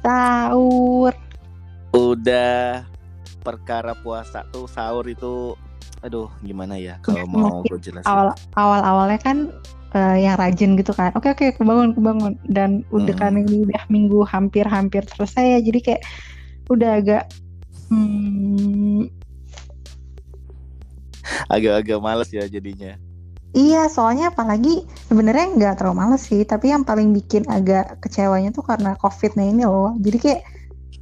Sahur. Udah perkara puasa tuh sahur itu aduh gimana ya kalau mau gue jelasin. Awal awal awalnya kan uh, yang rajin gitu kan. Oke oke kebangun kebangun dan udah Hmm. kan ini udah minggu hampir-hampir selesai ya. Jadi kayak udah agak hmm, Agak-agak males ya jadinya. Iya, soalnya apalagi sebenarnya nggak terlalu males sih, tapi yang paling bikin agak kecewanya tuh karena COVID-nya ini loh. Jadi kayak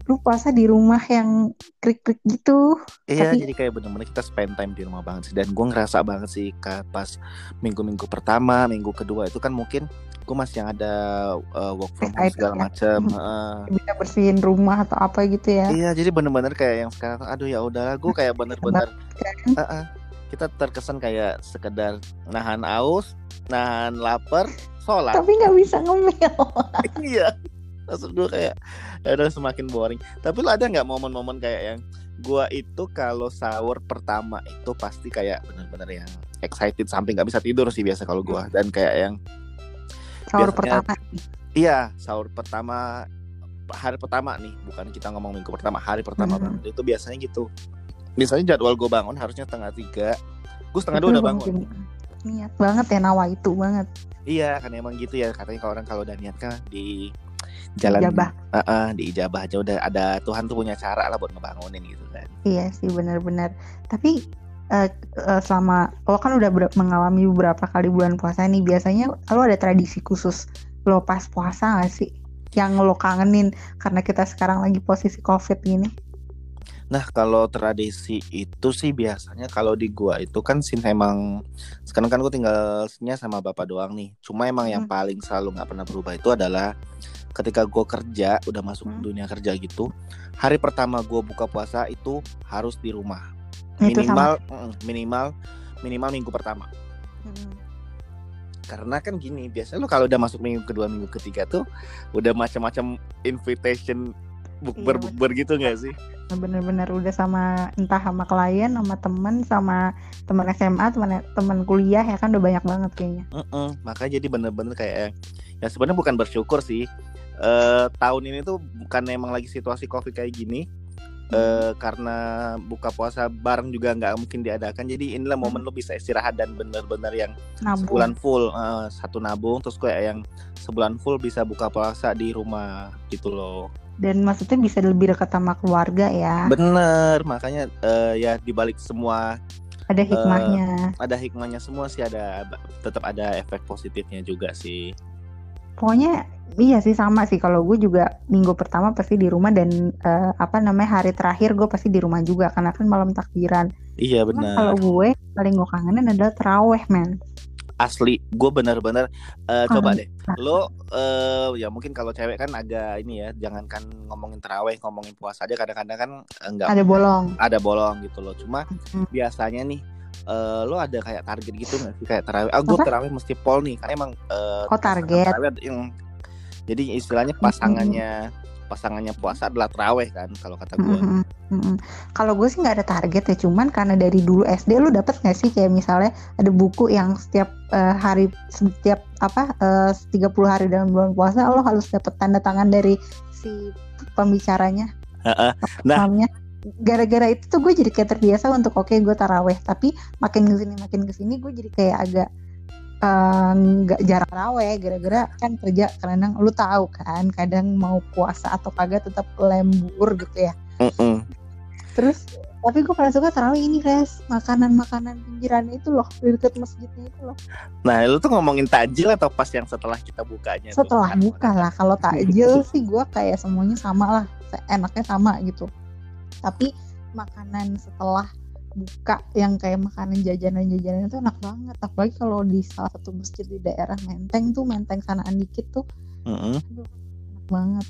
lu puasa di rumah yang krik-krik gitu. Iya, Tapi- jadi kayak bener-bener kita spend time di rumah banget sih. Dan gue ngerasa banget sih pas minggu-minggu pertama, minggu kedua itu kan mungkin gue masih yang ada uh, work from home segala ya. macam. Hmm. Bisa bersihin rumah atau apa gitu ya. Iya, jadi bener-bener kayak yang sekarang, aduh ya udahlah, gue kayak bener-bener, Kan? Heeh. Kita terkesan kayak sekedar nahan aus, nahan lapar, sholat. Tapi nggak bisa ngemil. iya. Maksud gue kayak ya udah semakin boring. Tapi lo ada nggak momen-momen kayak yang gua itu kalau sahur pertama itu pasti kayak bener-bener yang excited sampai nggak bisa tidur sih biasa kalau gua. Dan kayak yang Sahur Biasanya- pertama. iya sahur pertama hari pertama nih. Bukan kita ngomong minggu pertama hari pertama banget. Itu biasanya gitu biasanya jadwal gue bangun harusnya setengah tiga gue setengah dua udah bangun Niat banget ya nawa itu banget. Iya kan emang gitu ya katanya kalau orang kalau udah niat kan di jalan Ijabah. Eh, eh, di ijabah aja udah ada Tuhan tuh punya cara lah buat ngebangunin gitu kan. Iya sih benar-benar. Tapi eh, eh, selama lo kan udah ber- mengalami beberapa kali bulan puasa nih, biasanya lo ada tradisi khusus lo pas puasa gak sih? Yang lo kangenin karena kita sekarang lagi posisi covid gini. Nah kalau tradisi itu sih biasanya kalau di gua itu kan sih emang sekarang kan gua tinggalnya sama bapak doang nih. Cuma emang yang Hmm. paling selalu nggak pernah berubah itu adalah ketika gua kerja udah masuk Hmm. dunia kerja gitu, hari pertama gua buka puasa itu harus di rumah. Minimal mm, minimal minimal minggu pertama. Hmm. karena kan gini biasanya lo kalau udah masuk minggu kedua minggu ketiga tuh udah macam-macam invitation bukber Iya, bukber gitu nggak sih Bener-bener udah sama entah sama klien, sama temen, sama teman SMA, teman teman kuliah ya kan udah banyak banget kayaknya. Mm-mm, makanya jadi bener-bener kayak ya sebenarnya bukan bersyukur sih. Eh tahun ini tuh bukan emang lagi situasi covid kayak gini. Eh karena buka puasa bareng juga nggak mungkin diadakan. Jadi inilah momen lo bisa istirahat dan bener-bener yang Nabung. sebulan full eh, satu nabung terus kayak yang sebulan full bisa buka puasa di rumah gitu loh Dan maksudnya bisa lebih dekat sama keluarga ya. Bener, makanya eh, ya dibalik semua Ada hikmahnya. ada hikmahnya semua sih ada tetap ada efek positifnya juga sih. Pokoknya iya sih sama sih kalau gue juga minggu pertama pasti di rumah dan eh, apa namanya hari terakhir gue pasti di rumah juga karena kan malam takbiran. Iya benar. kalau gue paling gue kangenin adalah teraweh men. Asli, gue bener-bener eh, coba deh. Lo eh, ya mungkin kalau cewek kan agak ini ya, jangankan ngomongin terawih, ngomongin puasa aja kadang-kadang kan enggak Ada bolong. ada bolong gitu loh. Cuma Hmm. biasanya nih eh, lo ada kayak target gitu nggak sih kayak terawih? Ah, gue Apa? terawih mesti pol nih, karena emang eh, Oh, target. terawih ada yang jadi istilahnya pasangannya pasangannya puasa adalah terawih kan kalau kata gue. Mm-mm, mm-mm. Kalau gue sih nggak ada target ya, cuman karena dari dulu SD lu dapet nggak sih kayak misalnya ada buku yang setiap eh, hari setiap apa eh, 30 hari dalam bulan puasa lo harus dapet tanda tangan dari si pembicaranya. Heeh. Nah. Gara-gara itu tuh gue jadi kayak terbiasa untuk oke gue taraweh, tapi makin ke sini makin ke sini gue jadi kayak agak eh, nggak jarang taraweh gara-gara kan kerja kadang lu tahu kan kadang mau puasa atau kagak tetap lembur gitu ya Mm-mm. Terus tapi gue paling suka tarawih ini guys makanan-makanan pinggiran itu loh di dekat masjidnya itu loh Nah, lu tuh ngomongin takjil atau pas yang setelah kita bukanya? tuh? setelah buka lah kalau takjil sih gue kayak semuanya sama lah enaknya sama gitu tapi makanan setelah buka yang kayak makanan jajanan-jajanan itu enak banget apalagi kalau di salah satu masjid di daerah Menteng tuh Menteng sanaan dikit tuh aduh, enak banget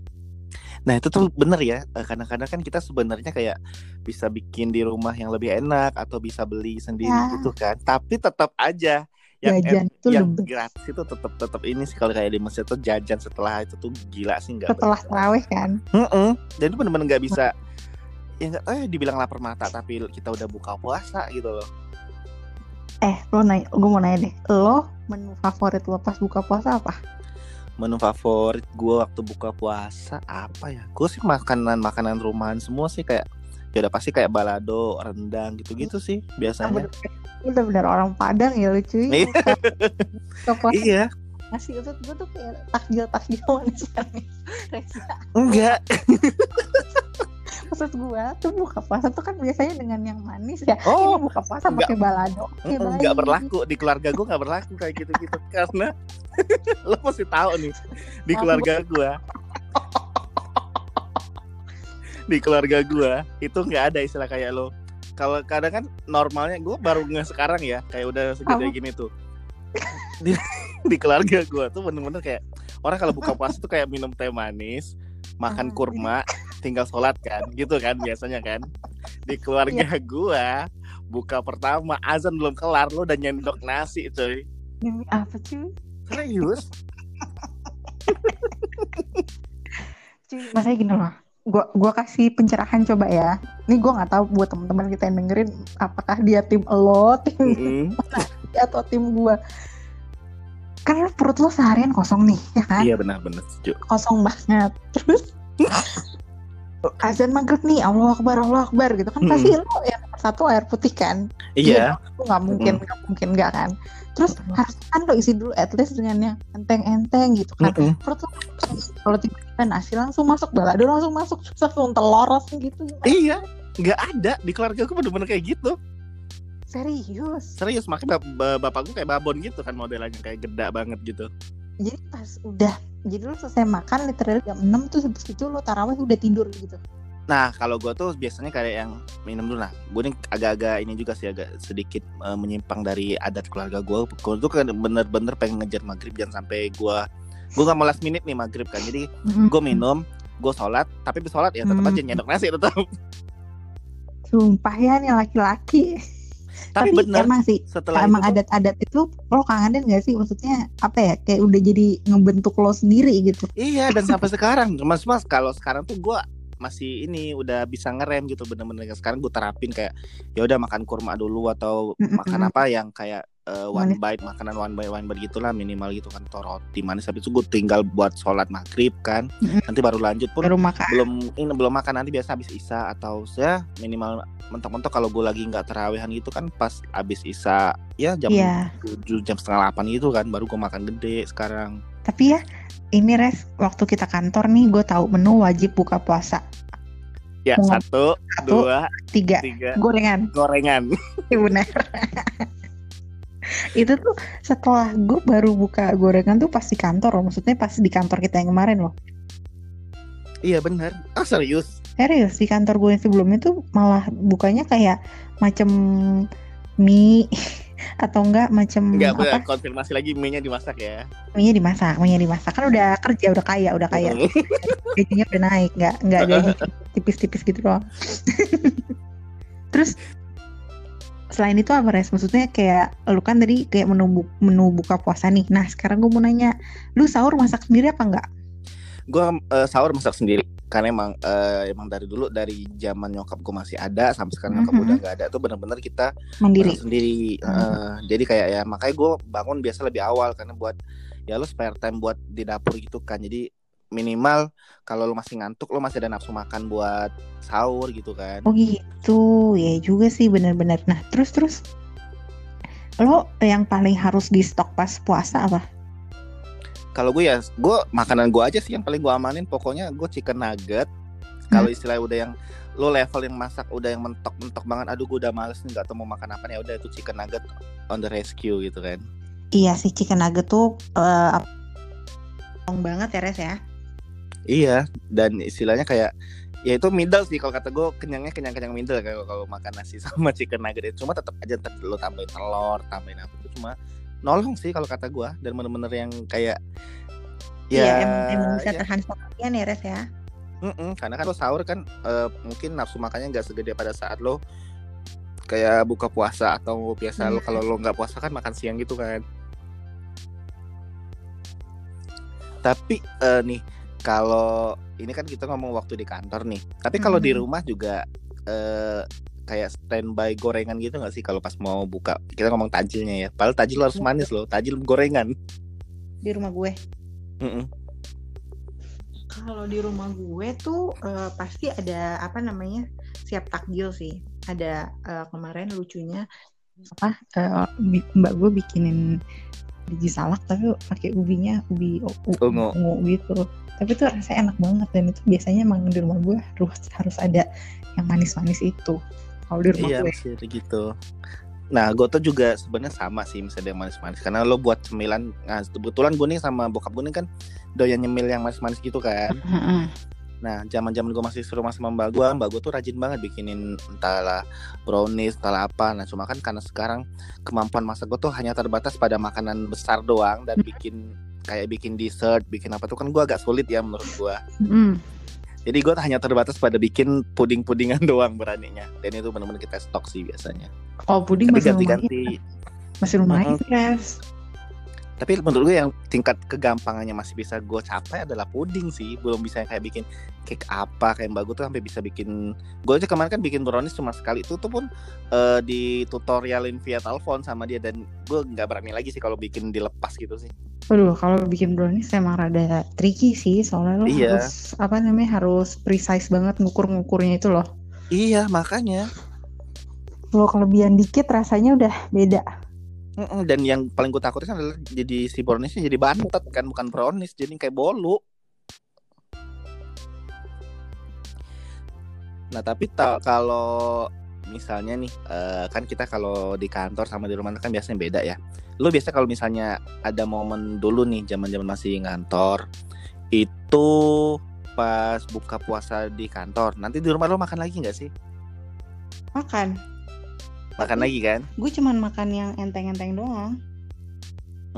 Nah, itu tuh bener ya. Eh, Kadang-kadang kan kita sebenarnya kayak bisa bikin di rumah yang lebih enak atau bisa beli sendiri Ya. gitu kan. Tapi tetap aja yang Jajan itu yang lebih. gratis itu tetap tetap ini sih kalau kayak di masjid tuh jajan setelah itu tuh gila sih nggak setelah taraweh kan Mm-mm. Dan itu bener-bener nggak bisa ya eh dibilang lapar mata tapi kita udah buka puasa gitu loh. eh lo nanya gue mau nanya deh lo menu favorit lo pas buka puasa apa? Menu favorit gue waktu buka puasa apa ya? Gue sih makanan makanan rumahan semua sih kayak ya udah pasti kayak balado rendang gitu-gitu sih biasanya. Udah bener orang Padang ya lucu Iya. iya. Nasi itu gue tuh kayak takjil takjil manis enggak maksud gue tuh buka puasa tuh kan biasanya dengan yang manis ya. Oh ini buka puasa pakai balado pakai nggak berlaku. Di keluarga gue nggak berlaku kayak gitu-gitu. Karena lo pasti tahu nih di keluarga gue di keluarga gue itu nggak ada istilah kayak lo. Kalau kadang kan normalnya gue baru nggak sekarang ya kayak udah segede Apa? gini tuh. Di, di keluarga gue tuh bener-bener kayak orang kalau buka puasa tuh kayak minum teh manis makan kurma tinggal sholat kan gitu kan biasanya kan. Di keluarga gua buka pertama azan belum kelar lo udah nyendok nasi cuy. Demi apa cuy? Serius? Cuy masanya gini loh. Gua gua kasih pencerahan coba ya. Ini gua nggak tahu buat teman-teman kita yang dengerin apakah dia tim lo tim Mm-mm. dia atau tim gua? Kan perut lo seharian kosong nih ya kan? Iya benar-benar setuju. Kosong banget. Terus azan maghrib nih Allah akbar Allah akbar gitu kan Mm-mm. pasti lo yang nomor satu air putih kan? Iya. Itu nggak mungkin nggak mungkin nggak kan? Terus harus kan lo isi dulu at least dengan yang enteng-enteng gitu kan. Mm-mm. perut kalau tiba-tiba nasi langsung masuk balado langsung masuk terus langsung telur langsung gitu. Gimana? iya nggak ada. Di keluarga gue bener-bener kayak gitu. Serius? Serius makanya bap- ba- bapak gue kayak babon gitu kan modelnya kayak geda banget gitu. Jadi pas udah jadi lo selesai makan literally jam 6 tuh habis itu lo taraweh udah tidur gitu Nah, kalau gue tuh biasanya kayak yang minum dulu nah. Gue ini agak-agak ini juga sih agak sedikit eh, menyimpang dari adat keluarga gue. Gue tuh kan bener-bener pengen ngejar maghrib jangan sampai gue gue gak mau last minute nih maghrib kan. Jadi gue minum, gue sholat, tapi habis sholat ya tetap aja nyendok nasi tetap. sumpah ya nih laki-laki tapi, bener emang sih setelah emang adat-adat itu lo kangenin gak sih? Maksudnya apa ya kayak udah jadi ngebentuk lo sendiri gitu. Iya dan sampai sekarang mas mas kalau sekarang tuh gue masih ini udah bisa ngerem gitu bener-bener. Sekarang gue terapin kayak ya udah makan kurma dulu atau makan apa yang kayak eh, one Manis. bite makanan one bite one bite gitulah minimal gitu kan atau roti manis. Habis itu gue tinggal buat sholat maghrib kan. Mm-mm. nanti baru lanjut pun baru makan. belum ini belum makan nanti biasa habis isya atau ya minimal mentok-mentok kalau gue lagi nggak terawihan gitu kan pas habis isya ya jam. 7 jam setengah 8 gitu kan baru gue makan gede sekarang. Tapi ya ini res waktu kita kantor nih gue tahu menu wajib buka puasa. Ya satu, satu, dua tiga. tiga. Gorengan. Gorengan. Iya, benar itu tuh setelah gue baru buka gorengan tuh pas di kantor loh maksudnya pas di kantor kita yang kemarin loh. Iya bener. Ah serius? Serius di kantor gue yang sebelumnya tuh malah bukanya kayak macem mie atau enggak macem Enggak, apa? konfirmasi lagi mie-nya dimasak ya. mie dimasak mie dimasak. Kan udah kerja udah kaya udah kaya. Gajinya udah naik nggak nggak gaji tipis-tipis gitu loh terus selain itu apa res maksudnya kayak lu kan tadi kayak menu bu- menu buka puasa nih nah sekarang gue mau nanya lu sahur masak sendiri apa enggak gue sahur masak sendiri karena emang eh, emang dari dulu dari zaman nyokap gue masih ada sampai sekarang nyokap Mhm. udah nggak ada tuh bener-bener kita mandiri sendiri. Mhm. Eh, jadi kayak ya makanya gue bangun biasa lebih awal karena buat ya lo spare time buat di dapur gitu kan. Jadi minimal kalau lo masih ngantuk lo masih ada nafsu makan buat sahur gitu kan. oh gitu. Ya juga sih bener-bener nah terus terus? Lo yang paling harus di stok pas puasa apa? Kalau gue ya gue makanan gue aja sih yang paling gue amanin. Pokoknya gue chicken nugget. Kalau istilah udah yang lo level yang masak udah yang mentok-mentok banget aduh gue udah males nih nggak tahu mau makan apa ya udah itu chicken nugget on the rescue gitu kan. Iya sih chicken nugget tuh apa- banget ya res ya iya dan istilahnya kayak ya itu middle sih kalau kata gue kenyangnya kenyang kenyang middle kalau kalau makan nasi sama chicken nugget itu cuma tetap aja ntar lo tambahin telur tambahin apa itu cuma nolong sih kalau kata gue dan bener-bener yang kayak Iya, ya emang, emang bisa ya, tahan ya Res ya. mm-mm, karena kan lo sahur kan eh, mungkin nafsu makannya nggak segede pada saat lo kayak buka puasa atau biasa lo Hmm. kalau lo nggak puasa kan makan siang gitu kan tapi eh, nih kalau ini kan kita ngomong waktu di kantor nih tapi kalau di Mhm. rumah juga eh, kayak standby gorengan gitu nggak sih kalau pas mau buka kita ngomong tajilnya ya padahal tajil harus Iya. manis loh tajil gorengan Di rumah gue. Mm-mm. Kalau di rumah gue tuh eh, pasti ada apa namanya siap takjil sih. Ada eh, kemarin lucunya apa eh, bi- mbak gue bikinin biji salak tapi pakai ubinya ubi Ungu. ungu gitu. Tapi tuh rasanya enak banget dan itu biasanya emang di rumah gue harus harus ada yang manis-manis itu. Kalau di rumah Iya gue. masih ada gitu. Nah, gue tuh juga sebenarnya sama sih misalnya yang manis-manis. Karena lo buat cemilan, nah kebetulan gue nih sama bokap gue nih kan doyan nyemil yang manis-manis gitu kan. Heeh. Nah, zaman-zaman gue masih serumah sama mbak gue, mbak gue tuh rajin banget bikinin entahlah brownies, entahlah apa. Nah, cuma kan karena sekarang kemampuan masak gue tuh hanya terbatas pada makanan besar doang dan bikin kayak bikin dessert, bikin apa tuh kan gue agak sulit ya menurut gue. Mm. Jadi gue hanya terbatas pada bikin puding-pudingan doang beraninya. Dan itu benar-benar kita stok sih biasanya. Oh puding Tapi masih lumayan, ganti-ganti. masih lumayan guys. Tapi menurut gue yang tingkat kegampangannya masih bisa gue capai adalah puding sih. Belum bisa kayak bikin cake apa kayak mbak gue tuh sampai bisa bikin. Gue aja kemarin kan bikin brownies cuma sekali itu tuh pun eh, di tutorialin via telepon sama dia dan gue nggak berani lagi sih kalau bikin dilepas gitu sih. Waduh, kalau bikin brownies emang rada tricky sih, soalnya lo Iya. harus apa namanya harus precise banget ngukur-ngukurnya itu loh. Iya makanya. Kalau kelebihan dikit rasanya udah beda. Dan yang paling gue takutin adalah jadi si browniesnya jadi bantet kan bukan brownies jadi kayak bolu. Nah tapi ta- kalau misalnya nih eh, kan kita kalau di kantor sama di rumah kan biasanya beda ya. Lu biasa kalau misalnya ada momen dulu nih zaman-zaman masih ngantor itu pas buka puasa di kantor nanti di rumah lo makan lagi nggak sih? Makan. Makan lagi kan? Gue cuman makan yang enteng-enteng doang.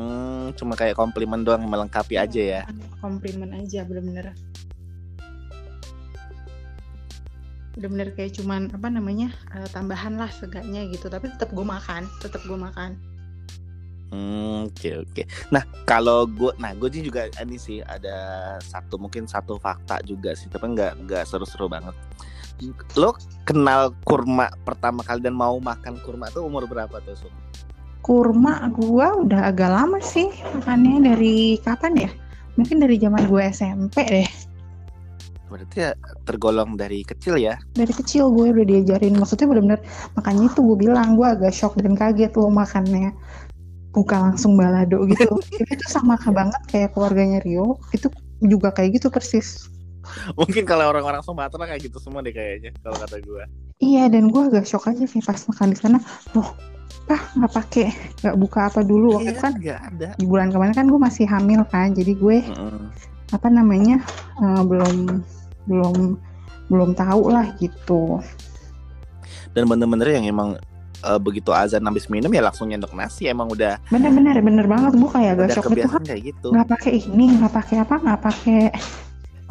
Hmm, cuma kayak komplimen doang melengkapi aja ya. Komplimen aja bener-bener. Bener-bener kayak cuman apa namanya eh, tambahan lah segaknya gitu. Tapi tetap gue makan, tetap gue makan. Hmm, oke oke. Nah kalau gue, nah gue juga ini sih ada satu mungkin satu fakta juga sih, tapi nggak nggak seru-seru banget. Lo kenal kurma pertama kali dan mau makan kurma tuh umur berapa tuh? Sum? Kurma gua udah agak lama sih makannya dari kapan ya? Mungkin dari zaman gue SMP deh. Berarti ya tergolong dari kecil ya? Dari kecil gue udah diajarin. Maksudnya bener-bener makanya itu gue bilang gue agak shock dan kaget loh makannya. Buka langsung balado gitu. itu sama banget kayak keluarganya Rio. Itu juga kayak gitu persis. Mungkin kalau orang-orang Sumatera kayak gitu semua deh kayaknya kalau kata gue. Iya dan gue agak shock aja sih pas makan di sana. Loh, ah nggak pakai nggak buka apa dulu waktu Iya itu kan nggak ada. di bulan kemarin kan gue masih hamil kan. Jadi gue Mm-mm. apa namanya eh, belum belum belum tahu lah gitu. Dan bener-bener yang emang eh, begitu azan habis minum ya langsung nyendok nasi emang udah Bener-bener bener banget gue kayak agak shock kebiasaan kayak gitu. Nggak pakai ini, nggak pakai apa, nggak pakai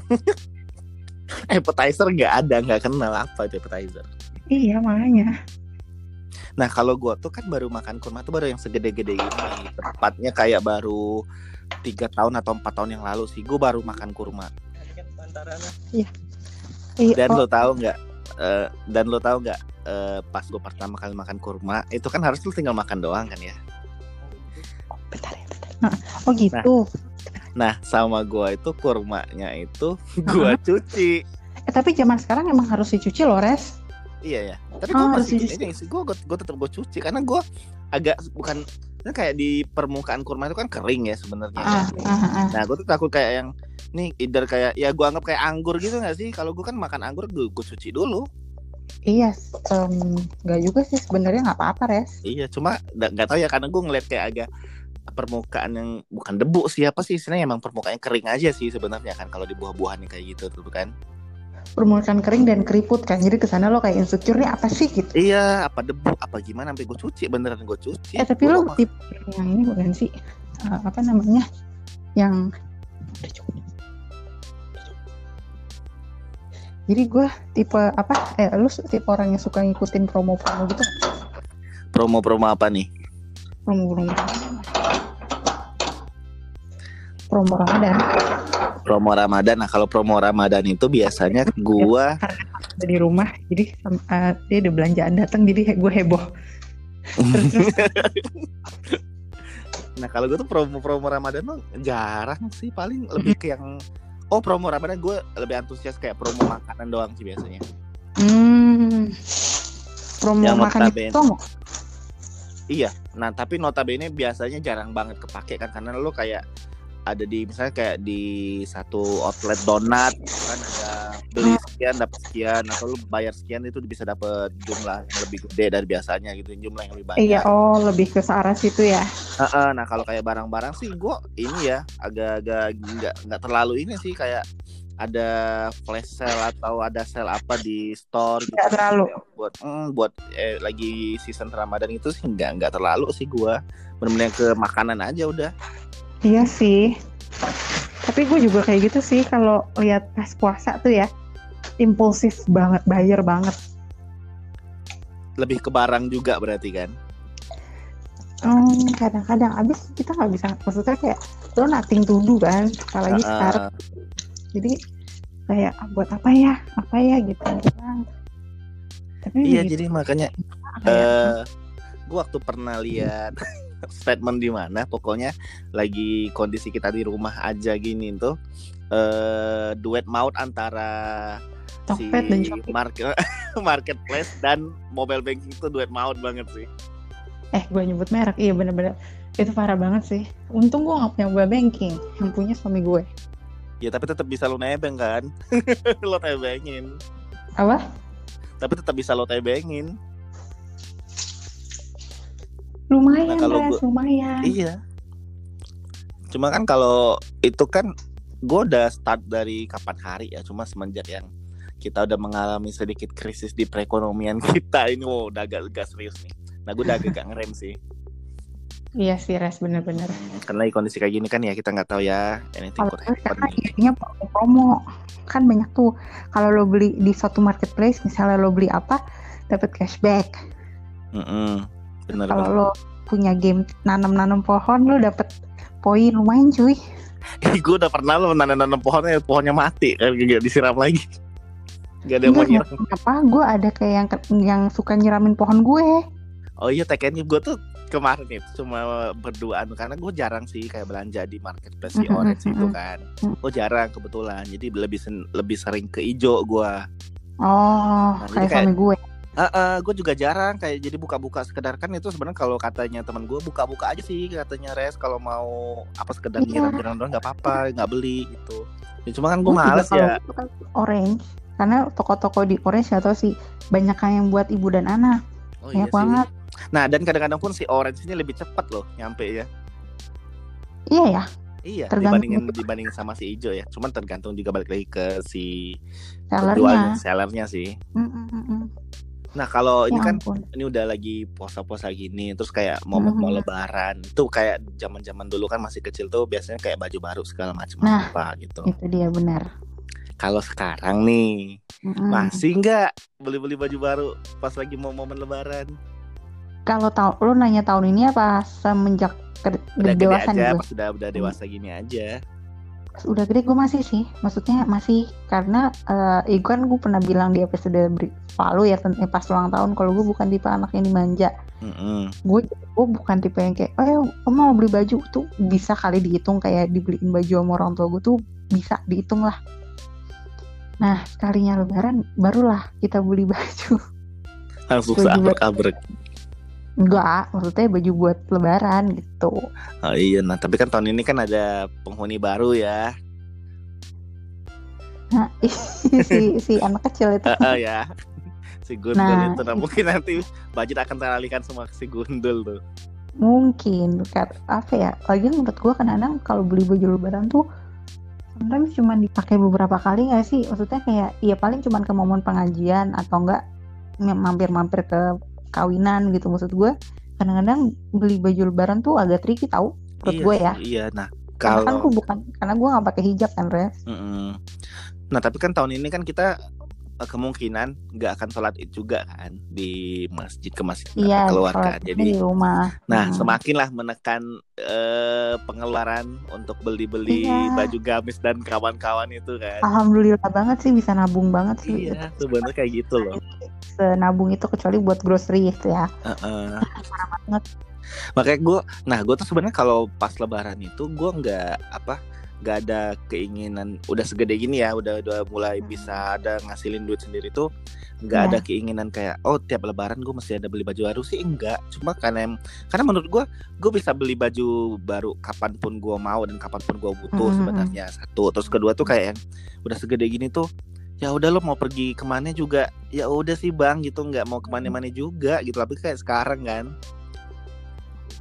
Appetizer nggak ada, nggak kenal apa itu appetizer. Iya makanya. Nah kalau gua tuh kan baru makan kurma tuh baru yang segede-gede ini Tepatnya kayak baru tiga tahun atau empat tahun yang lalu sih Gue baru makan kurma Iya, Dan oh, lo tahu nggak eh, Dan lo tahu nggak eh, Pas gue pertama kali makan kurma Itu kan harus lo tinggal makan doang kan ya bentar ya, bentar. Nah, oh gitu. Nah sama gua itu kurmanya itu Gua cuci Eh tapi zaman sekarang emang harus dicuci loh, Res. Iya ya Tapi Oh, gue harus masih ini sih Gue gue tetap gue cuci Karena gue agak bukan kan kayak di permukaan kurma itu kan kering ya sebenarnya Ah, ah, ah. Nah, gue tuh takut kayak yang nih either kayak ya gue anggap kayak anggur gitu gak sih? Kalau gue kan makan anggur gue gue cuci dulu. Iya, nggak juga sih sebenarnya nggak apa-apa, Res. Iya, cuma nggak tahu ya karena gue ngeliat kayak agak permukaan yang bukan debu sih apa sih istilahnya emang permukaannya kering aja sih sebenarnya kan kalau di buah-buahan yang kayak gitu tuh kan. Permukaan kering dan keriput kan. Jadi ke sana lo kayak insecure nih apa sih gitu. Iya, apa debu apa gimana sampai gue cuci beneran gue cuci. Eh tapi lo tipe yang ini bukan sih? Eh, apa namanya? Yang Udah cukup. Jadi gue tipe apa? Eh, lu tipe orang yang suka ngikutin promo-promo gitu? promo-promo apa nih? Promo-promo. Promo Ramadan. Promo Ramadan. Nah, kalau promo Ramadan itu biasanya gua Ada di rumah. Jadi eh, dia ada belanjaan datang. Jadi gue heboh. Terus, Nah kalau gue tuh promo-promo Ramadan tuh jarang sih paling lebih ke yang oh promo Ramadan gue lebih antusias kayak promo makanan doang sih biasanya. Hmm. Promo Yang makan notabene. itu. Iya. Nah tapi notabene biasanya jarang banget kepake kan karena lo kayak ada di misalnya kayak di satu outlet donat gitu kan ada beli sekian dapat sekian atau lo bayar sekian itu bisa dapat jumlah yang lebih gede dari biasanya gitu jumlah yang lebih banyak. Iya, oh lebih ke searah situ ya. Heeh, nah kalau kayak barang-barang sih gue ini ya agak-agak nggak nggak terlalu ini sih kayak ada flash sale atau ada sale apa di store gitu Nggak terlalu. buat mm, buat eh, lagi season Ramadan itu sih nggak nggak terlalu sih gue benar-benar ke makanan aja udah Iya sih. Tapi gue juga kayak gitu sih kalau lihat pas puasa tuh ya. Impulsif banget, bayar banget. lebih ke barang juga berarti kan Hmm, kadang-kadang abis kita nggak bisa maksudnya kayak lo nating to do kan apalagi Heeh. sekarang jadi kayak buat apa ya? Apa ya? Gitu Bang. tapi iya begitu jadi makanya kayak, eh gue waktu pernah lihat statement di mana pokoknya lagi kondisi kita di rumah aja gini tuh eh duet maut antara si Tokped dan Shopee. market marketplace dan mobile banking itu duet maut banget sih. Eh gue nyebut merek. Iya bener-bener. Itu parah banget sih. Untung gue nggak punya mobile banking. Yang punya suami gue ya tapi tetap bisa lo nebeng kan lo tebengin apa tapi tetap bisa lo tebengin lumayan Nah, kalau gua- lumayan Iya. Cuma kan kalau itu kan gue udah start dari kapan hari ya. Cuma semenjak yang kita udah mengalami sedikit krisis di perekonomian kita ini, wow, udah agak, agak serius nih. Nah gue udah agak agak ngerem sih. Iya sih res bener-bener Karena lagi kondisi kayak gini kan ya kita nggak tahu ya anything kalau could happen. karena promo kan banyak tuh kalau lo beli di suatu marketplace misalnya lo beli apa dapat cashback Mm-mm. Bener kalau bener. lo punya game nanam-nanam pohon lo dapet poin lumayan cuy gue udah pernah lo nanam-nanam pohonnya, pohonnya mati kan gak disiram lagi. Gak ada yang mau nyiram. apa gue ada kayak yang yang suka nyiramin pohon gue Oh iya tekennya gue tuh kemarin itu cuma berduaan karena gue jarang sih kayak belanja di marketplace mm, orange itu kan. Gue jarang kebetulan jadi lebih sen- lebih sering ke ijo gue. oh Nah, kayak kayak- suami gue gue juga jarang kayak jadi buka-buka sekedar kan itu sebenarnya kalau katanya teman gue buka-buka aja sih katanya res kalau mau apa sekedar Iya. nyiram-nyiram doang nggak apa-apa nggak beli gitu. Ya, cuma kan gue males ya. orange karena toko-toko di orange atau sih banyak yang buat ibu dan anak Oh banyak sih. banget Nah dan kadang-kadang pun si orange ini lebih cepat loh nyampe ya. iya ya Iya Tergantung dibandingin dibandingin sama si ijo ya. Cuman tergantung juga balik lagi ke si sellernya sellernya sih. Mm, mm, mm, mm. Nah kalau ini ya kan ampun ini udah lagi puasa-puasa gini, terus kayak mau mau Mhm. lebaran, itu kayak zaman-zaman dulu kan masih kecil tuh biasanya kayak baju baru segala macam Nah. apa gitu. itu dia benar Kalau sekarang nih Mm-mm. masih nggak beli-beli baju baru pas lagi mau momen lebaran? Kalau tahu lo nanya tahun ini apa semenjak ke- Udah gede dewasa aja, gue pas udah udah dewasa gini aja. Udah gede gue masih sih maksudnya masih. Karena eh ya kan gue pernah bilang di episode lalu ya eh, pas ulang tahun kalau gue bukan tipe anak yang dimanja. Mm-mm. gue gue bukan tipe yang kayak oh kamu mau beli baju? Tuh bisa kali dihitung kayak dibeliin baju sama orang tua gue tuh bisa dihitung lah. Nah sekalinya lebaran barulah kita beli baju. Langsung seabrek-abrek. Enggak maksudnya baju buat lebaran gitu Oh iya, nah tapi kan tahun ini kan ada penghuni baru ya. nah si si anak kecil itu Heeh, ya. Si Gundul Nah, itu nah, mungkin nanti budget akan teralihkan sama si Gundul tuh. mungkin kat apa ya lagi menurut gue kadang-kadang kalau beli baju lebaran tuh sometimes cuma dipakai beberapa kali nggak sih maksudnya kayak ya paling cuma ke momen pengajian atau enggak mampir-mampir ke kawinan gitu maksud gue kadang-kadang beli baju lebaran tuh agak tricky tau menurut iya, gue ya Iya, nah karena kan kalau gue bukan karena gue nggak pakai hijab kan res Mm-mm. Nah, tapi kan tahun ini kan kita eh, kemungkinan nggak akan sholat id juga kan di masjid ke masjid iya keluar sholat kan. idnya Jadi di rumah nah Hmm. semakinlah menekan eh, pengeluaran untuk beli-beli Iya. baju gamis dan kawan-kawan itu kan. alhamdulillah banget sih bisa nabung banget sih Iya, sebenarnya kayak gitu loh. senabung itu kecuali buat grocery itu ya Heeh. banget. makanya gue nah gue tuh sebenarnya kalau pas lebaran itu gue nggak apa nggak ada keinginan udah segede gini ya udah udah mulai Hmm. bisa ada ngasilin duit sendiri tuh nggak Iya. ada keinginan kayak oh tiap lebaran gue mesti ada beli baju baru sih enggak cuma karena karena menurut gue gue bisa beli baju baru kapan pun gue mau dan kapan pun gue butuh Mhm. sebenarnya satu terus kedua tuh kayak yang udah segede gini tuh ya udah lo mau pergi ke mana juga ya udah sih bang gitu nggak mau ke mana-mana juga gitu tapi kayak sekarang kan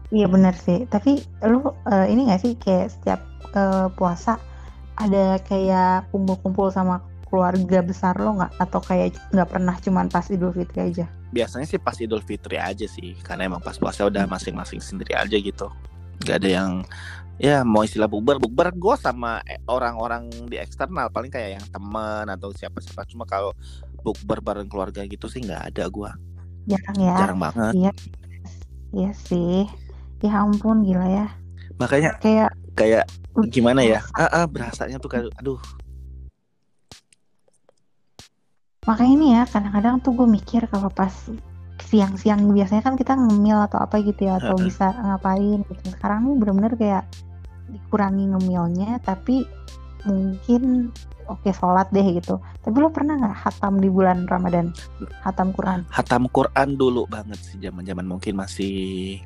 Iya benar sih. Tapi lu eh, ini gak sih kayak setiap eh, puasa ada kayak kumpul-kumpul sama keluarga besar lo nggak? Atau kayak nggak pernah cuman pas Idul Fitri aja? biasanya sih pas Idul Fitri aja sih karena emang pas puasa udah masing-masing sendiri aja gitu nggak ada yang ya mau istilah bukber bukber gue sama eh, orang-orang di eksternal paling kayak yang teman atau siapa-siapa cuma kalau bukber bareng keluarga gitu sih nggak ada gue Jarang ya? jarang banget Iya. Iya sih. Ya ampun gila ya. makanya Kayak kayak gimana ya ah, ah berasanya tuh kayak aduh makanya ini ya kadang-kadang tuh gue mikir kalau pas siang-siang biasanya kan kita ngemil atau apa gitu ya atau bisa ngapain gitu. Sekarang nih bener-bener kayak dikurangi ngemilnya tapi mungkin oke sholat deh gitu. Tapi lo pernah nggak hatam di bulan Ramadan? Hatam Quran? hatam Quran dulu banget sih zaman-zaman mungkin masih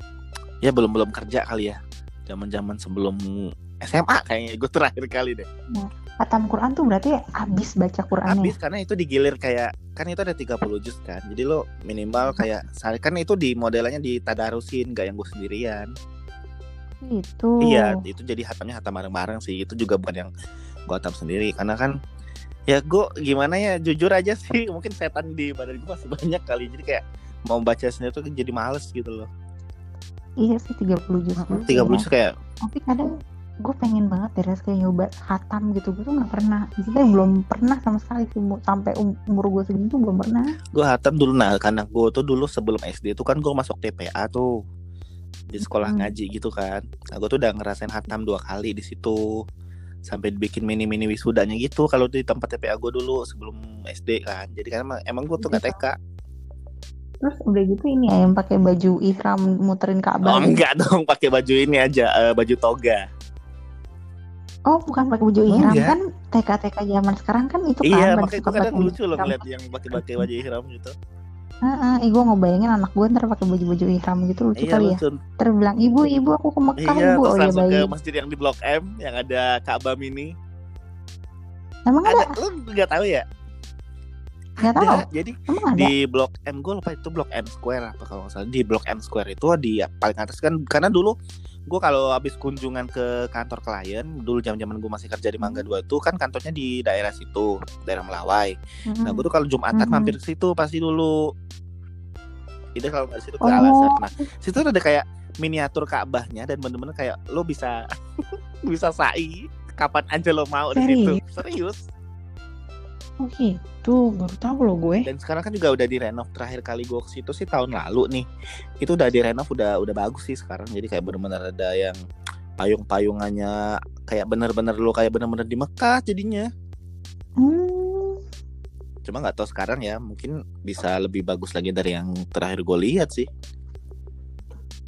ya belum belum kerja kali ya zaman-zaman sebelum SMA kayaknya gue terakhir kali deh Hatam Quran tuh berarti abis baca Qurannya. habis karena itu digilir kayak kan itu ada 30 juz kan jadi lo minimal kayak kan itu di modelnya ditadarusin gak yang gue sendirian Itu. iya itu jadi hatamnya hatam bareng-bareng sih. Itu juga bukan yang gue hatam sendiri. Karena kan ya gue gimana ya jujur aja sih mungkin setan di badan gue masih banyak kali. Jadi kayak mau baca sendiri tuh jadi males gitu loh. Iya sih 30 juz. dulu 30 ya. juz kayak tapi kadang gue pengen banget deh Res, kayak nyoba hatam gitu. Gue tuh nggak pernah. Maksudnya belum pernah sama sekali sih sampai um- umur gue segini tuh belum pernah. Gue hatam dulu. Nah karena gue tuh dulu sebelum SD tuh kan gue masuk TPA tuh di sekolah Hmm. ngaji gitu kan. Nah, gue tuh udah ngerasain hatam dua kali di situ. Sampai bikin mini mini wisudanya gitu kalau di tempat TPA gue dulu sebelum SD kan. Jadi kan emang, emang gue tuh gak TK terus udah gitu ini ya yang pakai baju ihram muterin oh Ka'bah gitu. enggak dong pakai baju ini aja eh, baju toga. Oh bukan pakai baju Oh, ihram iya? kan TK TK zaman sekarang kan itu kan iya makanya kadang lucu loh ngeliat yang pakai pakai baju ihram gitu Heeh, ih gue ngebayangin anak gue ntar pakai baju baju ihram gitu lucu iya kali ya. lucu. Terbilang ibu ibu aku ke Mekah iya ibu. terus oh ya langsung ke masjid yang di Blok M yang ada Ka'bah mini. Emang ada ada? lu nggak tahu ya? Nggak tahu. Ada jadi emang ada? Di blok M gue lupa itu blok M Square apa kalau nggak salah. Di blok M Square itu di paling atas kan karena dulu gue kalau habis kunjungan ke kantor klien dulu zaman zaman gue masih kerja di Mangga Dua itu kan kantornya di daerah situ daerah Melawai. Nah Mm-mm. gue tuh kalau Jumatan Mhm. mampir ke situ pasti dulu itu kalau nggak di situ ke Oh. Al Azhar nah situ ada kayak miniatur Ka'bahnya dan bener-bener kayak lo bisa bisa sa'i kapan aja lo mau di situ. Serius? Oh gitu. Baru tahu loh gue. Dan sekarang kan juga udah direnov terakhir kali gue ke situ sih tahun lalu nih. Itu udah direnov udah udah bagus sih sekarang. Jadi kayak bener-bener ada yang payung-payungannya kayak bener-bener lo kayak bener-bener di Mekah jadinya. Hmm. Cuma nggak tahu sekarang ya mungkin bisa lebih bagus lagi dari yang terakhir gue lihat sih.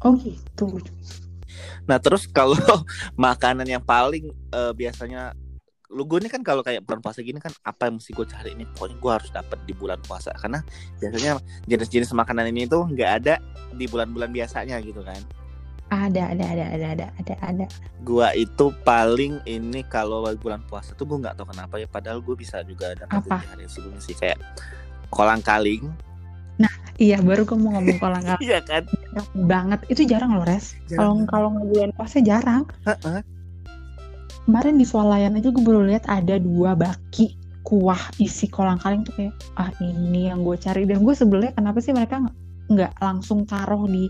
Oh gitu. Nah terus kalau makanan yang paling eh, biasanya lu gue nih kan kalau kayak bulan puasa gini kan apa yang mesti gue cari ini pokoknya gue harus dapat di bulan puasa. Karena biasanya jenis-jenis makanan ini tuh nggak ada di bulan-bulan biasanya gitu kan ada ada ada ada ada ada ada. Gua itu paling ini kalau bulan puasa tuh gue nggak tahu kenapa ya padahal gue bisa juga dapat Apa? di hari sebelumnya sih kayak kolang kaling. Iya baru gue mau ngomong kolang kaling. Iya kan? Banget. Itu jarang loh res. Kalau Jarang. kalau bulan puasa jarang. Kemarin di swalayan aja gue baru lihat ada dua baki kuah isi kolang kaling tuh kayak ah ini yang gue cari. Dan gue sebelumnya kenapa sih mereka nggak langsung taruh di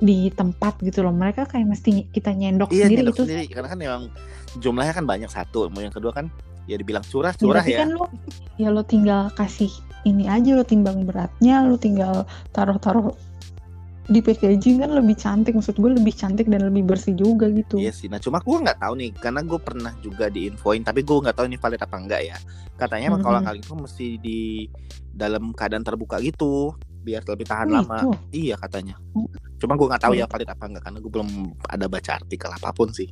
di tempat gitu loh. Mereka kayak mesti kita nyendok iya sendiri nyendok gitu. sendiri. Karena kan memang jumlahnya kan banyak satu. Mau yang kedua kan ya dibilang curah Ya, curah tapi ya. kan lo ya lo tinggal kasih ini aja lo timbang beratnya lo tinggal taruh-taruh di packaging kan lebih cantik. Maksud gue lebih cantik dan lebih bersih juga gitu. Iya sih, nah cuma gue nggak tahu nih, karena gue pernah juga diinfoin, tapi gue nggak tahu ini valid apa enggak ya. Katanya emang Mhm. kolang kaling itu mesti di dalam keadaan terbuka gitu. Biar lebih tahan Oh, lama. itu. Iya katanya. Oh. Cuma gue nggak tahu Oh. ya valid apa enggak karena gue belum ada baca artikel apa pun sih.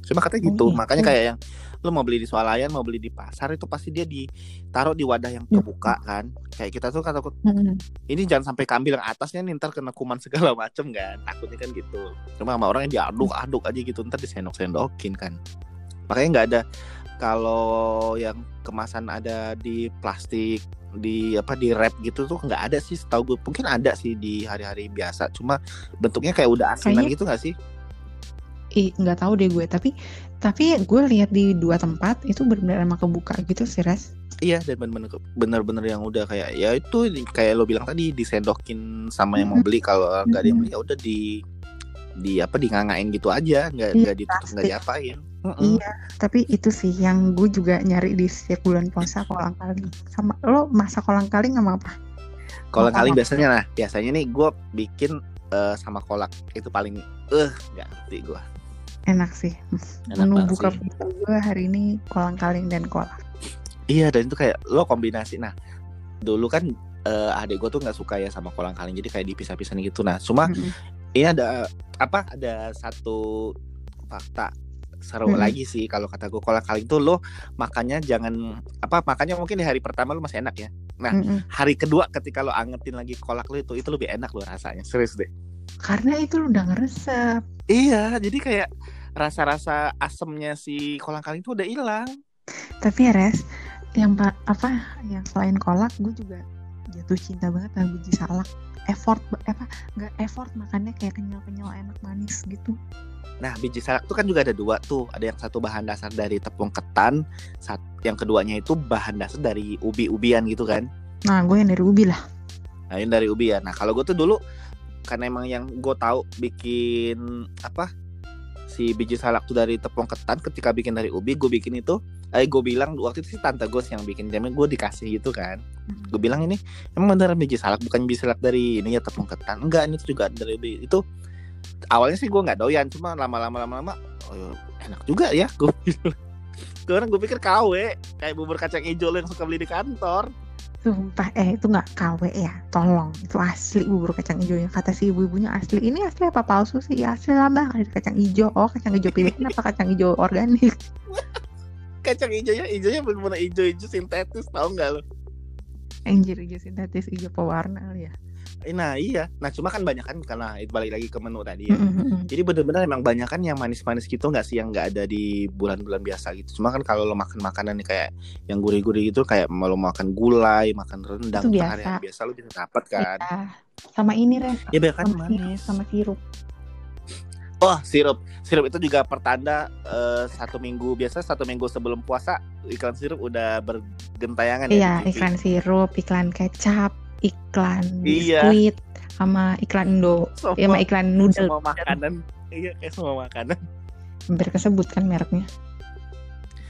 Cuma katanya Oh, gitu. gitu. Makanya kayak yang lo mau beli di swalayan, mau beli di pasar itu pasti dia ditaruh di wadah yang Ya. kebuka kan. Kayak kita tuh kata Mm-mm. ini jangan sampai keambil yang atasnya nih ntar kena kuman segala macem kan. Takutnya kan gitu. Cuma sama orang yang diaduk-aduk aja gitu ntar disendok-sendokin kan. Makanya nggak ada kalau yang kemasan ada di plastik di apa di wrap gitu tuh nggak ada sih setahu gue mungkin ada sih di hari-hari biasa cuma bentuknya kayak udah asinan Kayaknya- gitu nggak sih? Ih, nggak tahu deh gue tapi tapi gue lihat di dua tempat itu benar-benar emang kebuka gitu sih res. Iya dan bener-bener yang udah kayak ya itu kayak lo bilang tadi disendokin sama yang mau beli. Kalau nggak ada yang beli ya udah di di apa di ngangain gitu aja. Nggak Iya, nggak ditutup nggak plastik. Diapain Mm-mm. iya tapi itu sih yang gue juga nyari di setiap bulan puasa kolang kaling. Sama lo masak kolang kaling sama apa? Kolang kaling biasanya nah biasanya nih gue bikin eh, sama kolak. Itu paling eh nggak ngerti gue enak sih. Enak menu buka puasa gue hari ini kolang kaling dan kolak. Iya dan itu kayak lo kombinasi. Nah dulu kan eh, adik gue tuh nggak suka ya sama kolang kaling. Jadi kayak dipisah-pisahin gitu. Nah cuma Mm-mm. ini ada apa ada satu fakta seru Mm-mm. lagi sih kalau kata gue kolang kaling tuh lo makannya jangan apa makannya mungkin di hari pertama lo masih enak ya Nah. Mm-mm. hari kedua ketika lo angetin lagi kolak lo itu itu lebih enak lo rasanya serius deh karena itu lo udah ngeresep iya jadi kayak rasa-rasa asemnya si kolang kaling tuh udah hilang tapi ya res yang pa- apa yang selain kolak gue juga jatuh cinta banget sama biji salak effort apa nggak effort makannya kayak kenyal kenyal enak manis gitu Nah, biji salak tuh kan juga ada dua tuh. Ada yang satu bahan dasar dari tepung ketan, sat- yang keduanya itu bahan dasar dari ubi-ubian gitu kan. nah gue yang dari ubi lah Nah, ini dari ubi ya. Nah, kalau gue tuh dulu karena emang yang gue tahu bikin apa si biji salak tuh dari tepung ketan ketika bikin dari ubi gue bikin itu eh gue bilang waktu itu sih tante gue yang bikin jamnya gue dikasih gitu kan gue bilang ini emang beneran biji salak bukan biji salak dari ini ya tepung ketan enggak ini juga dari itu awalnya sih gue nggak doyan cuma lama-lama lama-lama oh ya, enak juga ya gue karena gue pikir KW kayak bubur kacang hijau yang suka beli di kantor Sumpah, eh itu nggak KW ya, tolong. Itu asli bubur kacang hijaunya. Kata si ibu-ibunya asli. Ini asli apa palsu sih? Asli lah bang, kacang hijau. Oh kacang hijau pilihan apa kacang hijau organik? Kacang hijaunya hijaunya bener-bener hijau-hijau sintetis tau nggak lo Anjir hijau sintetis, hijau pewarna ya. Eh, Nah iya, nah cuma kan banyak kan karena itu balik lagi ke menu tadi ya. Mm-mm. Jadi bener-bener emang banyak kan yang manis-manis gitu nggak sih yang nggak ada di bulan-bulan biasa gitu. Cuma kan kalau lo makan makanan nih kayak yang gurih-gurih gitu kayak mau lo makan gulai, makan rendang, Itu itu hari biasa. biasa lo bisa dapat kan. Iya. Sama ini Ren, Ya biar kan sama, manis. sama sirup. Oh sirup, sirup itu juga pertanda eh, satu minggu biasa satu minggu sebelum puasa iklan sirup udah bergentayangan Iya, ya. TV. iklan sirup, iklan kecap, iklan Iya. biskuit, sama iklan Indo, Semua, ya sama iklan noodle. semua makanan, iya kayak semua makanan. Hampir kesebut kan mereknya.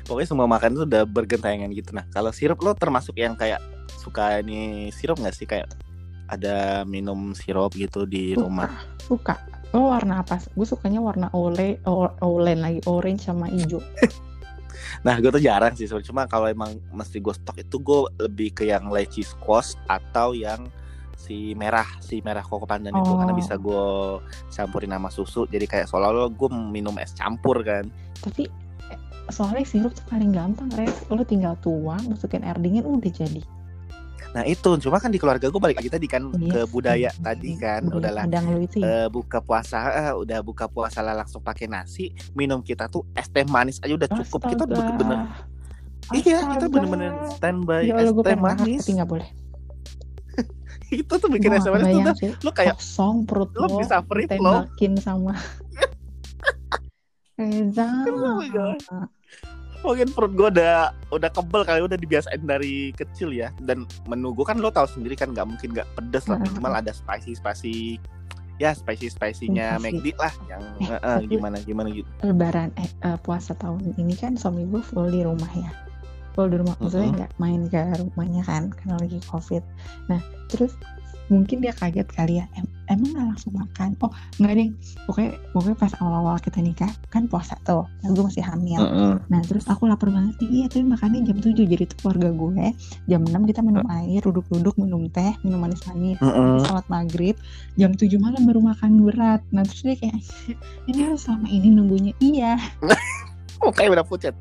pokoknya semua makanan tuh udah bergentayangan gitu nah kalau sirup lo termasuk yang kayak suka ini sirup nggak sih kayak ada minum sirup gitu di Suka. rumah Suka. Oh warna apa? Gue sukanya warna ole, o- olen lagi orange sama hijau. nah gue tuh jarang sih cuma kalau emang mesti gue stok itu gue lebih ke yang lychee squash atau yang si merah si merah koko pandan itu karena Oh. bisa gue campurin sama susu jadi kayak seolah-olah gue minum es campur kan Tapi eh, soalnya sirup tuh paling gampang, Res. Lo tinggal tuang, masukin air dingin, udah jadi. Nah itu cuma kan di keluarga gue balik lagi tadi kan ke Iya budaya sih. tadi kan Budaya udahlah lo itu ya. eh, buka puasa eh, udah buka puasa lah langsung pakai nasi minum kita tuh es teh manis aja udah cukup kita Astaga. bener-bener iya kita bener-bener standby Ya es Allah, teh manis tapi nggak boleh. itu tuh bikin es teh manis tuh udah sih. lu kayak Kosong perut lo lo, bisa free tembakin sama Reza. Mungkin perut gue udah udah kebel kali udah dibiasain dari kecil ya dan menu gue kan lo tahu sendiri kan nggak mungkin nggak pedes lah minimal ada spicy spicy ya spicy spicynya Spicy. McD lah yang Eh, tapi- gimana gimana gitu Lebaran eh eh, puasa tahun ini kan suami gue full di rumah ya. Full di rumah, maksudnya nggak main ke rumahnya kan karena lagi covid. Nah terus mungkin dia kaget kali ya. Em emang gak langsung makan? Oh nggak deh. Pokoknya pokoknya pas awal-awal kita nikah kan puasa tuh. Nah, gue masih hamil. Heeh. nah terus aku lapar banget. Nih iya tapi makannya jam 7 jadi tuh keluarga gue jam 6 kita minum air duduk-duduk minum teh minum manis-manis. Heeh. sholat maghrib jam 7 malam baru makan berat. Nah terus dia kayak ini harus selama ini nunggunya. Iya. Oh, kayak udah pucat.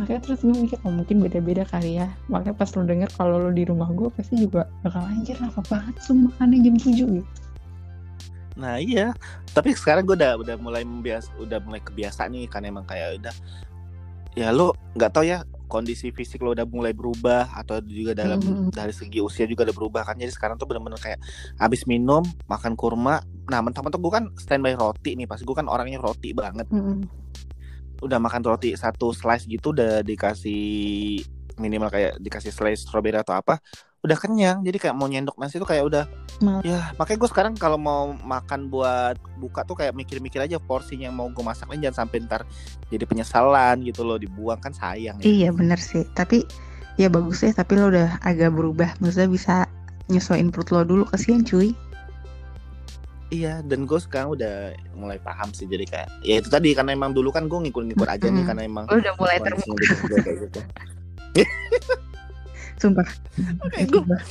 Makanya terus gue mikir oh mungkin beda-beda kali ya. Makanya pas lo denger kalau lo di rumah gue pasti juga bakal anjir apa banget tuh makannya jam 7 gitu Nah iya, tapi sekarang gue udah udah mulai membias, udah mulai kebiasaan nih kan emang kayak udah. Ya lo nggak tahu ya kondisi fisik lo udah mulai berubah atau juga dalam Mhm. dari segi usia juga udah berubah kan. Jadi sekarang tuh bener-bener kayak abis minum makan kurma. Nah mentang-mentang gue kan standby roti nih pas gue kan orangnya roti banget udah makan roti satu slice gitu udah dikasih minimal kayak dikasih slice strawberry atau apa udah kenyang jadi kayak mau nyendok nasi tuh kayak udah Mal- ya makanya gue sekarang kalau mau makan buat buka tuh kayak mikir-mikir aja porsinya yang mau gue masaknya jangan sampai ntar jadi penyesalan gitu loh dibuang kan sayang ya. Iya bener sih, tapi ya bagus ya. Tapi lo udah agak berubah, maksudnya bisa nyesuaiin perut lo dulu. Kasian cuy. Iya dan gue sekarang udah mulai paham sih jadi kayak ya itu tadi karena emang dulu kan gue ngikut-ngikut aja nih karena emang udah mulai terbuka, gitu, kayak gitu. sumpah. Oke, gua-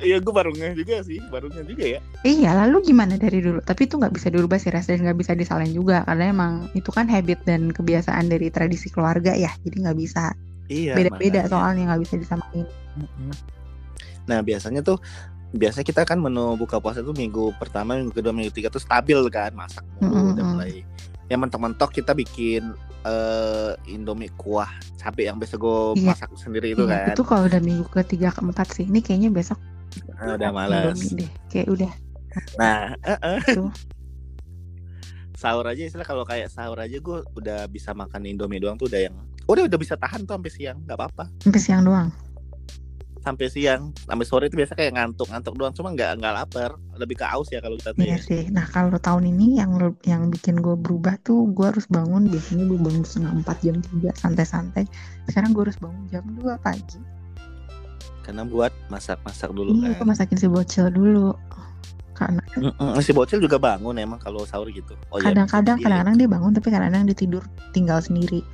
Iya gue baru ngeh juga sih baru ngeh juga ya. Iya, lalu gimana dari dulu? Tapi itu nggak bisa dirubah sih, Ras, dan nggak bisa disalahin juga karena emang itu kan habit dan kebiasaan dari tradisi keluarga ya. Jadi nggak bisa Iya. beda-beda soalnya nggak bisa disamain. Nah biasanya tuh biasanya kita kan menu buka puasa tuh minggu pertama, minggu kedua, minggu ketiga tuh stabil kan masak mulu udah Mm-mm. mulai. Ya mentok-mentok kita bikin eh Indomie kuah cabai yang biasa gue Iya. masak sendiri itu Iya, kan. itu kalau udah minggu ketiga keempat sih. Ini kayaknya besok Ah, udah malas. Deh. Kayak udah Nah, eh. tuh. sahur aja istilah kalau kayak sahur aja gue udah bisa makan Indomie doang tuh udah yang udah udah bisa tahan tuh sampai siang nggak apa-apa Sampai siang doang. Sampai siang sampai sore itu biasa kayak ngantuk ngantuk doang cuma nggak nggak lapar lebih ke aus ya kalau kita tuh Iya ya sih. Nah kalau tahun ini yang yang bikin gue berubah tuh gue harus bangun biasanya gue bangun setengah empat jam tiga santai-santai. Sekarang gue harus bangun jam 2 pagi. karena buat masak-masak dulu Iya, gue kan masakin si bocil dulu. Karena Mm-mm, si bocil juga bangun emang kalau sahur gitu oh iya kadang-kadang kadang-kadang dia bangun tapi kadang-kadang dia tidur tinggal sendiri.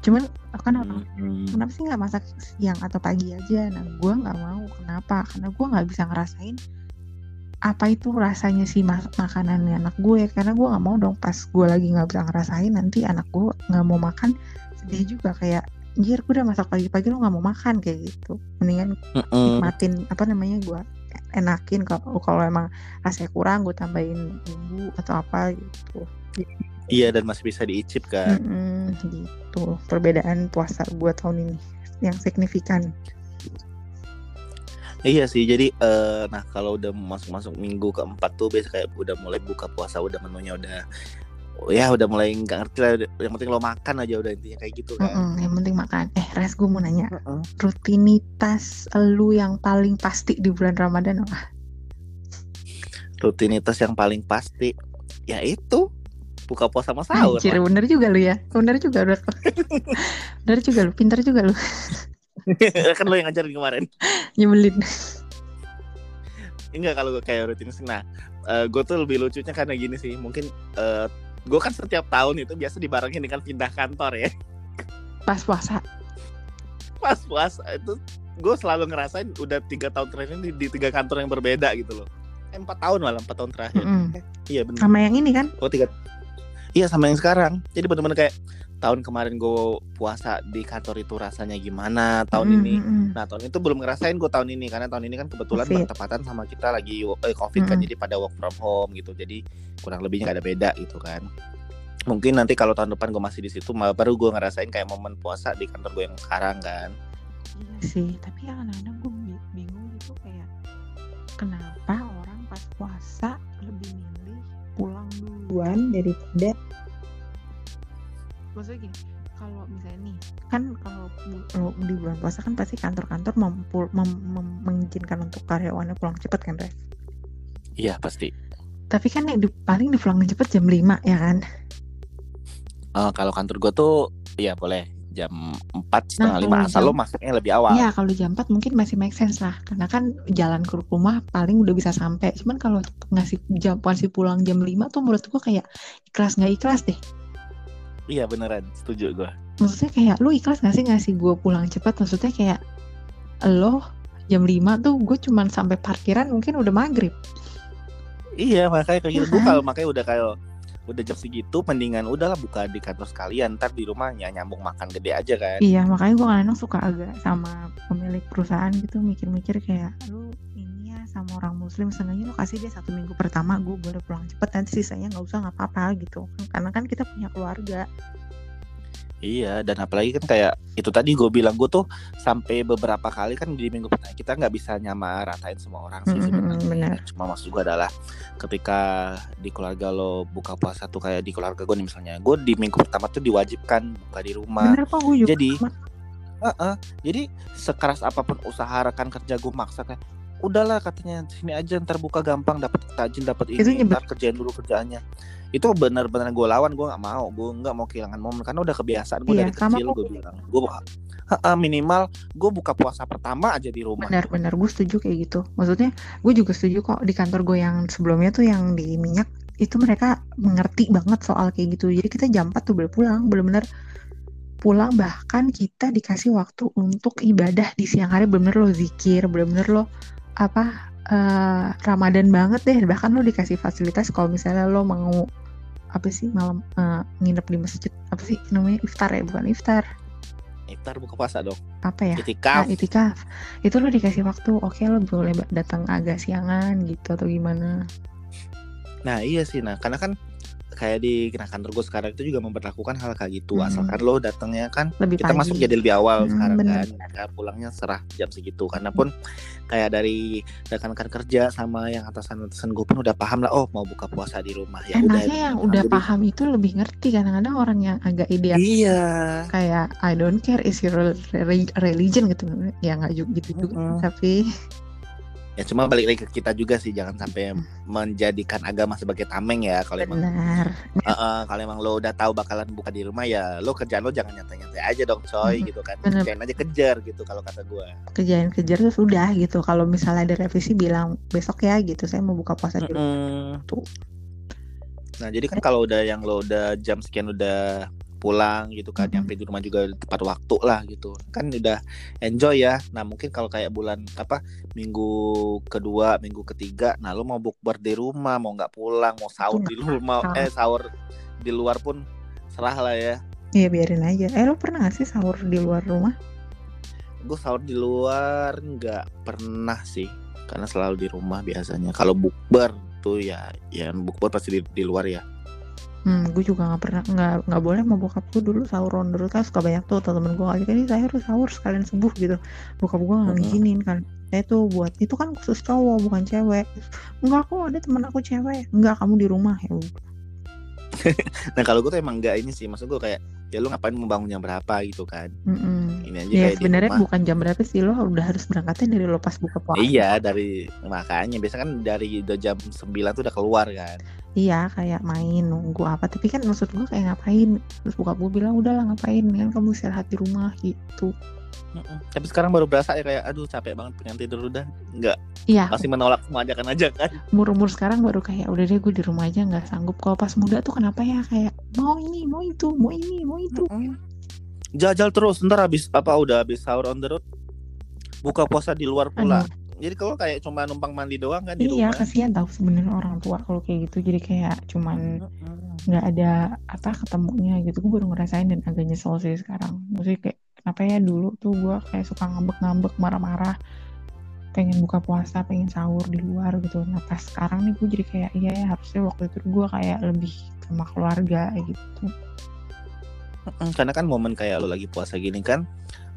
Cuman kan orang Mm-mm. kenapa sih nggak masak siang atau pagi aja? Nah gue nggak mau. Kenapa? Karena gue nggak bisa ngerasain apa itu rasanya sih mas makanannya anak gue karena gue nggak mau dong pas gue lagi nggak bisa ngerasain nanti anak gue nggak mau makan sedih juga kayak Jir gue udah masak pagi-pagi lo nggak mau makan kayak gitu mendingan nikmatin apa namanya gue enakin kalau kalau emang rasanya kurang gue tambahin bumbu atau apa gitu. Iya dan masih bisa diicip kan? Mm-mm, gitu. Perbedaan puasa gue tahun ini yang signifikan. Iya sih, jadi eh nah kalau udah masuk-masuk minggu keempat tuh biasa kayak udah mulai buka puasa, udah menunya udah ya udah mulai nggak ngerti lah, yang penting lo makan aja udah intinya kayak gitu kan. Mm-mm, yang penting makan eh Res gue mau nanya Heeh. rutinitas lu yang paling pasti di bulan Ramadan apa? Rutinitas yang paling pasti ya itu buka puasa sama sahur. Anjir, bener juga lu ya bener juga lu bener juga lu pintar juga lu kan lo yang ngajarin kemarin. nyebelin Enggak kalau gue kayak rutinitas. Nah, gue tuh lebih lucunya karena gini sih, mungkin eh gue kan setiap tahun itu biasa dibarengin dengan pindah kantor ya. pas puasa Pas puasa itu gue selalu ngerasain udah tiga tahun terakhir ini di, di tiga kantor yang berbeda gitu loh. Eh, Empat tahun malah empat tahun terakhir. Mm-mm. Iya benar. sama yang ini kan Oh tiga. Iya sama yang sekarang. Jadi bener-bener kayak tahun kemarin gue puasa di kantor itu rasanya gimana tahun Mm-mm, ini. mm-mm. Nah tahun itu belum ngerasain gue tahun ini karena tahun ini kan kebetulan Covid. bertepatan sama kita lagi eh, covid kan Mm-mm. jadi pada work from home gitu. Jadi kurang lebihnya gak ada beda gitu kan. Mungkin nanti kalau tahun depan gue masih di situ malah baru gue ngerasain kayak momen puasa di kantor gue yang sekarang kan. Iya sih, tapi ya kadang-kadang gue bi- bingung gitu kayak kenapa orang pas puasa lebih milih pulang duluan daripada maksudnya gini kalau misalnya nih kan kalau kalau di bulan puasa kan pasti kantor-kantor mempul- mem- mem- mengizinkan untuk karyawannya pulang cepet kan Res? Iya pasti. Tapi kan yang di, paling dipulangin cepet jam 5 ya kan? Eh, kalau kantor gue tuh iya boleh jam empat setengah Nah, lima kalau asal jam- lo masuknya lebih awal. Iya kalau jam 4 mungkin masih make sense lah karena kan jalan ke rumah paling udah bisa sampai cuman kalau ngasih jam ngasih pulang jam 5 tuh menurut gua kayak ikhlas nggak ikhlas deh Iya beneran, setuju gue. maksudnya kayak lu ikhlas gak sih ngasih gue pulang cepat maksudnya kayak lo jam 5 tuh gue cuman sampai parkiran mungkin udah maghrib Iya makanya kayak gitu. Iya Gue kan? kalau makanya udah kayak udah jam segitu, mendingan udahlah buka di kantor sekalian. Ntar di rumahnya nyambung makan gede aja kan. iya makanya gue kadang suka agak sama pemilik perusahaan gitu mikir-mikir kayak lu ini sama orang muslim sengaja lu kasih dia satu minggu pertama gue boleh pulang cepet nanti sisanya nggak usah nggak apa-apa gitu karena kan kita punya keluarga Iya, dan apalagi kan kayak itu tadi gue bilang gue tuh sampai beberapa kali kan di minggu pertama kita nggak bisa nyama ratain semua orang sih sebenarnya. mm, benar. Cuma maksud gue adalah ketika di keluarga lo buka puasa tuh kayak di keluarga gue nih misalnya, gue di minggu pertama tuh diwajibkan buka di rumah. bener kok gue juga Jadi. Heeh. Jadi sekeras apa pun usaha rekan kerja gue maksa kayak udahlah katanya sini aja ntar buka gampang dapat tajin dapat Itu ini nyebel- ntar kerjain dulu kerjaannya. Itu benar-benar gue lawan gue nggak mau gue nggak mau kehilangan momen karena udah kebiasaan gue Iya, dari kecil gue bilang gue minimal gue buka puasa pertama aja di rumah. Benar-benar gue setuju kayak gitu. Maksudnya gue juga setuju kok di kantor gue yang sebelumnya tuh yang di minyak itu mereka mengerti banget soal kayak gitu. Jadi kita jam 4 tuh boleh pulang benar-benar pulang. Bahkan kita dikasih waktu untuk ibadah di siang hari benar-benar lo zikir benar-benar lo apa eh, Ramadan banget deh. Bahkan lo dikasih fasilitas kalau misalnya lo mau apa sih malam eh, nginep di masjid. Apa sih namanya? Iftar ya? Bukan iftar. Ntar buka puasa dong. Apa ya? Itikaf. Nah, itikaf. Itu lo dikasih waktu. Oke lo boleh datang agak siangan gitu atau gimana? Nah iya sih. Nah karena kan kayak di nah, kantor gue sekarang itu juga memperlakukan hal kayak gitu. Hmm. asalkan lo datangnya kan lebih kita pagi. masuk jadi lebih awal Hmm, sekarang bener. kan pulangnya serah jam segitu. Karena pun kayak dari rekan-rekan kerja sama yang atasan-atasan gue pun udah paham lah oh mau buka puasa di rumah. Ya udah enaknya yang Nah, udah jadi- paham itu lebih ngerti kadang-kadang orang yang agak ideal. Iya. Kayak I don't care is your re- religion gitu. Ya nggak juga gitu juga Mm-mm. tapi ya cuma balik lagi ke kita juga sih jangan sampai menjadikan agama sebagai tameng ya kalau emang eh, eh, kalau emang lo udah tahu bakalan buka di rumah ya lo kerjaan lo jangan nyantai-nyantai aja dong coy Mm-mm. gitu kan. Bener. kerjain aja kejar gitu kalau kata gue kerjaan kejar tuh sudah gitu. Kalau misalnya ada revisi bilang besok ya gitu. Saya mau buka puasa di rumah. Mm-mm. tuh. Nah jadi kan kalau udah yang lo udah jam sekian udah pulang gitu kan, nyampe di rumah juga tepat waktu lah gitu, kan udah enjoy ya. Nah mungkin kalau kayak bulan apa minggu kedua, minggu ketiga, nah lo mau bukber di rumah, mau nggak pulang, mau sahur di rumah, eh sahur di luar pun serah lah ya. Iya biarin aja eh lo pernah gak sih sahur di luar rumah Gue sahur di luar nggak pernah sih, karena selalu di rumah biasanya. Kalau bukber tuh ya, ya bukber pasti di, di luar ya. Hmm, gue juga nggak pernah nggak nggak boleh mau bokap gue dulu sahur on the road kan suka banyak tuh temen gue lagi kan saya harus sahur sekalian subuh gitu. Bokap gue nggak ngizinin kan. Saya tuh buat itu kan khusus cowok bukan cewek. Enggak kok ada temen aku cewek. Enggak kamu di rumah ya Nah kalau gue tuh emang nggak ini sih, maksud gue kayak ya lu ngapain membangun jam berapa gitu kan? Mm-mm. Ini aja ya kayak sebenarnya rumah. bukan jam berapa sih. Lo udah harus berangkatnya dari lo pas buka puasa. Iya dari makanya. Biasa kan dari jam 9 tuh udah keluar kan. Iya kayak main nunggu apa. Tapi kan maksud gue kayak ngapain? Terus buka gue bilang udahlah ngapain? Kan kamu istirahat di rumah gitu. Mm-mm. Tapi sekarang baru berasa ya kayak aduh capek banget pengen tidur udah. Nggak. Iya. Masih menolak semua ajakan aja kan. umur-umur sekarang baru kayak udah deh gue di rumah aja nggak sanggup. Kalau pas muda tuh kenapa ya? Kayak mau ini mau itu mau ini mau itu. Jajal terus ntar habis apa udah habis sahur on the road buka puasa di luar pula. Aduh, Jadi kalau kayak cuma numpang mandi doang kan di iya rumah. kasihan tau sebenarnya orang tua kalau kayak gitu. Jadi kayak cuman nggak ada apa ketemunya gitu. Gue baru ngerasain dan agak nyesel sih sekarang. Maksudnya kayak kenapa ya dulu tuh gue kayak suka ngambek-ngambek marah-marah. Pengen buka puasa pengen sahur di luar gitu. Nah pas sekarang nih gue jadi kayak iya ya harusnya waktu itu gue kayak lebih sama keluarga gitu. Karena kan momen kayak lo lagi puasa gini kan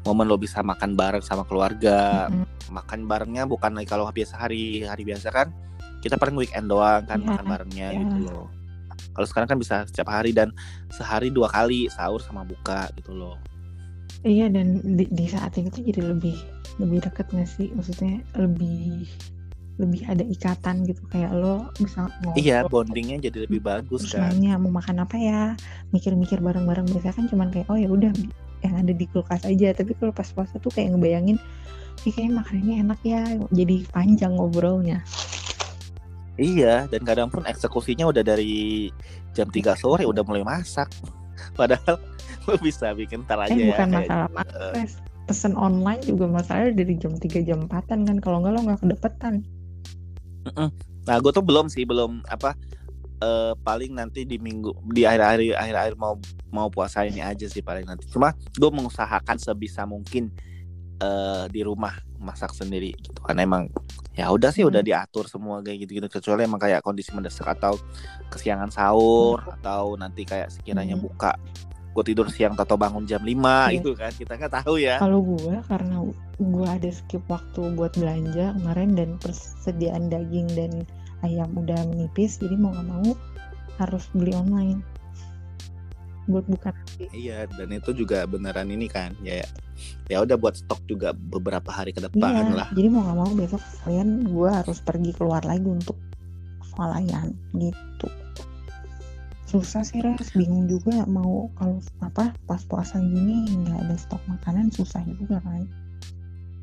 momen lo bisa makan bareng sama keluarga. Mm-mm. makan barengnya bukan lagi kalau biasa hari hari biasa kan kita paling weekend doang kan Iya, makan barengnya iya. gitu loh. Kalau sekarang kan bisa setiap hari dan sehari dua kali sahur sama buka gitu loh. Iya dan di, di saat itu tuh jadi lebih lebih deket gak sih? Maksudnya lebih lebih ada ikatan gitu. Kayak lo bisa ngobrol iya bondingnya jadi lebih bagus kan. nanya mau makan apa ya? Mikir-mikir bareng-bareng. Biasanya kan cuman kayak oh ya udah yang ada di kulkas aja. Tapi kalau pas puasa tuh kayak ngebayangin Ih, kayak makanannya enak ya. Jadi panjang ngobrolnya. Iya, dan kadang pun eksekusinya udah dari jam 3 sore udah mulai masak. Padahal lo bisa bikin ntar aja eh ya. bukan kayak, masalah eh, makan pesen online juga masalahnya dari jam 3 jam 4an kan. Kalau nggak lo nggak kedepetan. Nah, gue tuh belum sih, belum apa eh paling nanti di minggu di akhir-akhir akhir-akhir mau mau puasa ini aja sih paling nanti. Cuma gue mengusahakan sebisa mungkin eh di rumah masak sendiri gitu kan emang ya udah sih udah Hmm. diatur semua kayak gitu-gitu kecuali emang kayak kondisi mendesak atau kesiangan sahur atau nanti kayak sekiranya Hmm. buka gue tidur siang atau bangun jam 5 Iya. gitu kan kita nggak tahu ya Kalau gue karena gue ada skip waktu buat belanja kemarin dan persediaan daging dan ayam udah menipis jadi mau nggak mau harus beli online buat buka nanti. Iya, dan itu juga beneran ini kan, ya ya udah buat stok juga beberapa hari ke depan Iya, lah. jadi mau nggak mau besok kalian gue harus pergi keluar lagi untuk swalayan gitu. Susah sih res, bingung juga mau kalau apa pas puasa gini nggak ada stok makanan susah juga kan.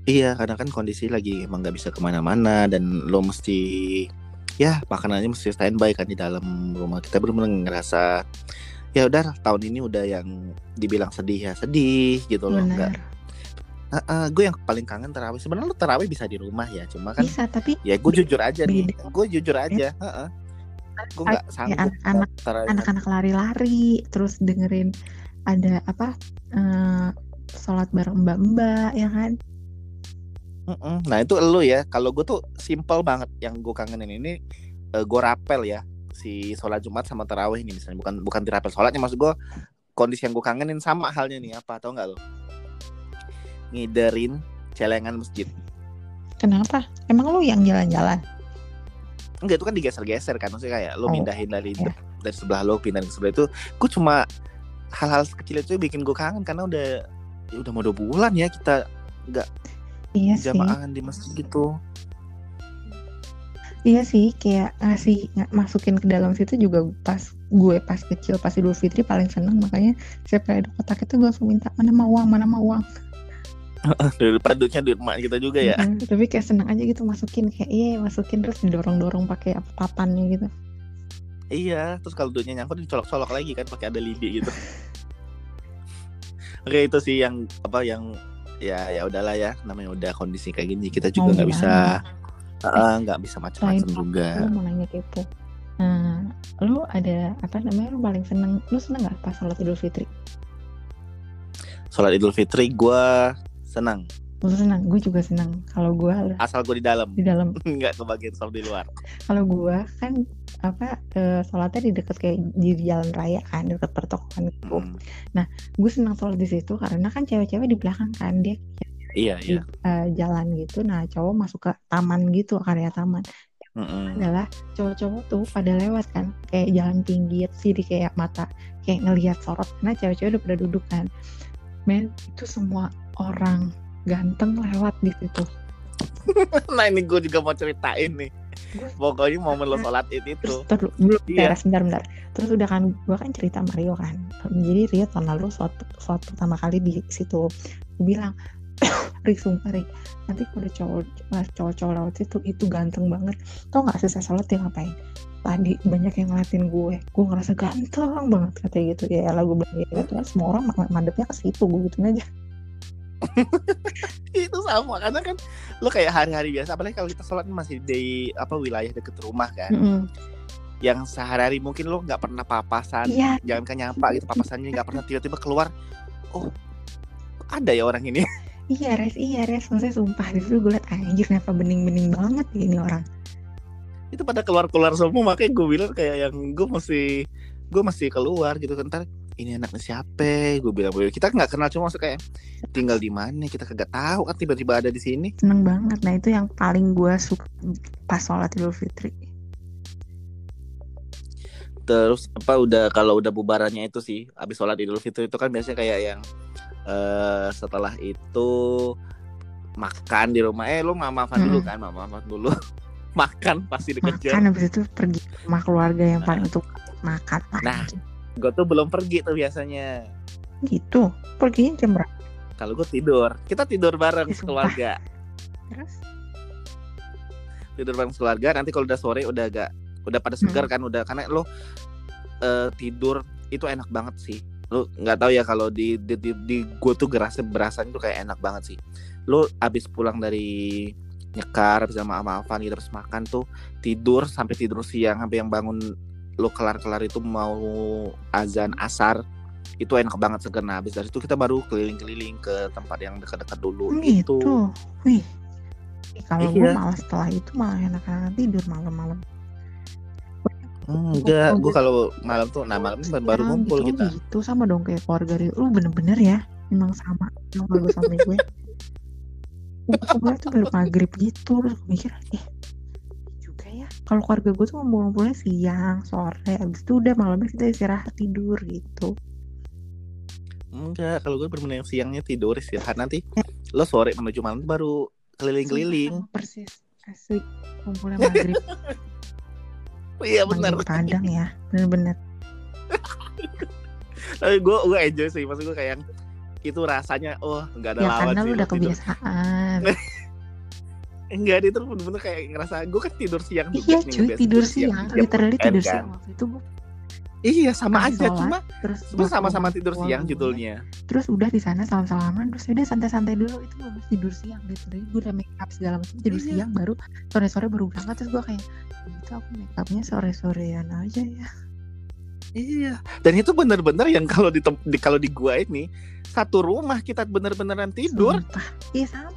Iya, karena kan kondisi lagi emang nggak bisa ke mana-mana dan lo mesti ya makanannya mesti standby kan di dalam rumah. Kita bener-bener ngerasa ya udah tahun ini udah yang dibilang sedih ya sedih gitu loh Benar. nggak. Gue yang paling kangen terawih. Sebenarnya lo terawih bisa di rumah ya cuma kan Bisa tapi ya gue jujur aja nih gue jujur aja heeh. gue nggak sanggup anak-anak terawih. anak-anak lari-lari terus dengerin ada apa eh, sholat bareng mbak-mbak ya kan Mm-mm. Nah itu elu ya. Kalau gue tuh simple banget yang gue kangenin ini gue rapel ya si sholat Jumat sama tarawih ini misalnya bukan bukan dirapel sholatnya maksud gue kondisi yang gue kangenin sama halnya nih apa tau nggak lo? Ngiderin celengan masjid. kenapa emang lu yang jalan-jalan Enggak itu kan digeser-geser kan maksudnya kayak lo Oh, mindahin dari iya. dari sebelah lo pindahin ke sebelah itu. Gue cuma hal-hal kecil itu bikin gue kangen karena udah ya udah mau dua bulan ya kita iya sih jamaahan di masjid gitu. iya sih kayak ngasih ng- masukin ke dalam situ juga pas gue pas kecil pas Idul Fitri paling seneng makanya siapa ada kotak itu gue langsung minta mana mau uang mana mau uang Daripada duitnya duit emak kita juga ya. Mm, tapi kayak seneng aja gitu masukin kayak iya masukin terus didorong-dorong pakai apa papannya gitu Iya, terus kalau duitnya nyangkut dicolok-colok lagi kan pakai ada lidi gitu. Oke itu sih yang apa yang ya ya udahlah ya. Namanya udah kondisi kayak gini kita juga nggak bisa nggak bisa macam-macam juga. lu mau nanya kepo nah lu ada apa namanya lu paling seneng lu seneng nggak pas sholat Idul Fitri? Sholat Idul Fitri gue senang lu seneng gue juga seneng kalau gue asal gue di dalam. Di dalam. Nggak kebagian sholat di luar. kalau gue kan apa eh, sholatnya di dekat kayak di jalan raya kan dekat pertokoan gitu Hmm, gue seneng sholat di situ karena kan cewek-cewek di belakang kan dia iya di iya. eh, jalan gitu. Nah cowok masuk ke taman gitu area taman. Mm-mm. adalah cowok-cowok tuh pada lewat kan kayak jalan pinggir jadi kayak mata kayak ngelihat sorot. Karena cewek-cewek udah pada duduk kan. Men itu semua orang ganteng lewat di situ. Nah ini gue juga mau ceritain nih. Pokoknya momen lo sholat itu. terus terus belum Iya. beres bentar bentar. Terus udah kan gua kan cerita Mario kan. Jadi Rio tahun lalu sholat sholat pertama kali di situ. Gue bilang Ri sumpah Ri nanti kalau ada cowok cowok-cowok lewat situ itu ganteng banget. Tau nggak selesai sholat dia ngapain? Tadi banyak yang ngeliatin gue. Gue ngerasa ganteng banget katanya gitu. Ya lah gue bilang ya gitu kan semua orang ma- mandepnya ke situ gue gituin aja itu sama karena kan lo kayak hari-hari biasa apalagi kalau kita sholat masih di apa wilayah deket rumah kan. Mm-mm. yang sehari-hari mungkin lo nggak pernah papasan iya. jangan kan nyapa gitu papasannya nggak pernah tiba-tiba keluar oh ada ya orang ini. Iya res iya res maksudnya sumpah situ gue liat anjir kenapa bening-bening banget ya ini orang. Itu pada keluar-keluar semua makanya gue bilang kayak yang gue masih gue masih keluar gitu kan ntar ini anaknya siapa? Gue bilang kita nggak kenal cuma masuk kayak tinggal di mana? Kita kagak tahu. Kan tiba-tiba ada di sini. Seneng banget. Nah itu yang paling gue suka pas sholat idul fitri. Terus apa udah kalau udah bubarannya itu sih habis sholat idul fitri itu kan biasanya kayak yang eh setelah itu makan di rumah. Eh lu mama maafan dulu Mm-mm. kan? Mama maafan dulu. Makan pasti dikejar. Makan habis itu pergi rumah keluarga yang paling untuk makan. Nah. Gue tuh belum pergi tuh biasanya. Gitu? Perginya jam berapa? Kalau gue tidur, kita tidur bareng sumpah. keluarga. terus? Tidur bareng keluarga nanti kalau udah sore udah agak udah pada segar Hmm. kan udah. Karena lo eh, tidur itu enak banget sih. Lo nggak tahu ya kalau di di, di, di gue tuh gerasa berasanya tuh kayak enak banget sih. Lo abis pulang dari nyekar habis sama sama gitu terus makan tuh tidur sampai tidur siang sampai yang bangun lo kelar kelar itu mau azan asar itu enak banget seger. Nah habis dari itu kita baru keliling-keliling ke tempat yang dekat-dekat dulu gitu. gitu. Wih. Ih, kalau gue Iya. malah setelah itu malah enak-enak tidur malam-malam. Enggak gue Gua- kalau malam tuh nah malam tuh baru Nah, ngumpul gitu, kita. gitu. Sama dong kayak keluarga lu bener-bener ya emang sama yang kalau sama gue. Ngumpulnya tuh baru maghrib gitu terus gue mikir eh kalau keluarga gue tuh ngumpul-ngumpulnya siang sore abis itu udah malamnya kita istirahat tidur gitu. Enggak, kalau gue bener-bener siangnya tidur istirahat. Nanti lo sore menuju malam baru keliling-keliling. Persis. Asli ngumpulnya maghrib. Iya benar. Padang ya bener-bener. Tapi gue gue enjoy sih, maksud gue kayak yang itu rasanya oh nggak ada ya lawan karena sih lu udah tidur. kebiasaan Enggak, dia tuh bener-bener kayak ngerasa gue kan tidur siang juga iya nih, cuy tidur siang jam literally weekend tidur kan. siang waktu itu gue Iya sama Habis aja, sholat, cuma terus itu gua sama-sama tidur siang dulu. judulnya. terus udah di sana salam salaman terus udah santai santai dulu itu belum tidur siang gitu jadi gue udah make up segala macam tidur Iya. siang baru sore sore baru berangkat terus gue kayak gitu aku make upnya sore sorean aja ya Iya. Dan itu bener-bener yang kalau di, di kalau di gua ini satu rumah kita bener-beneran tidur. Sumpah. iya sama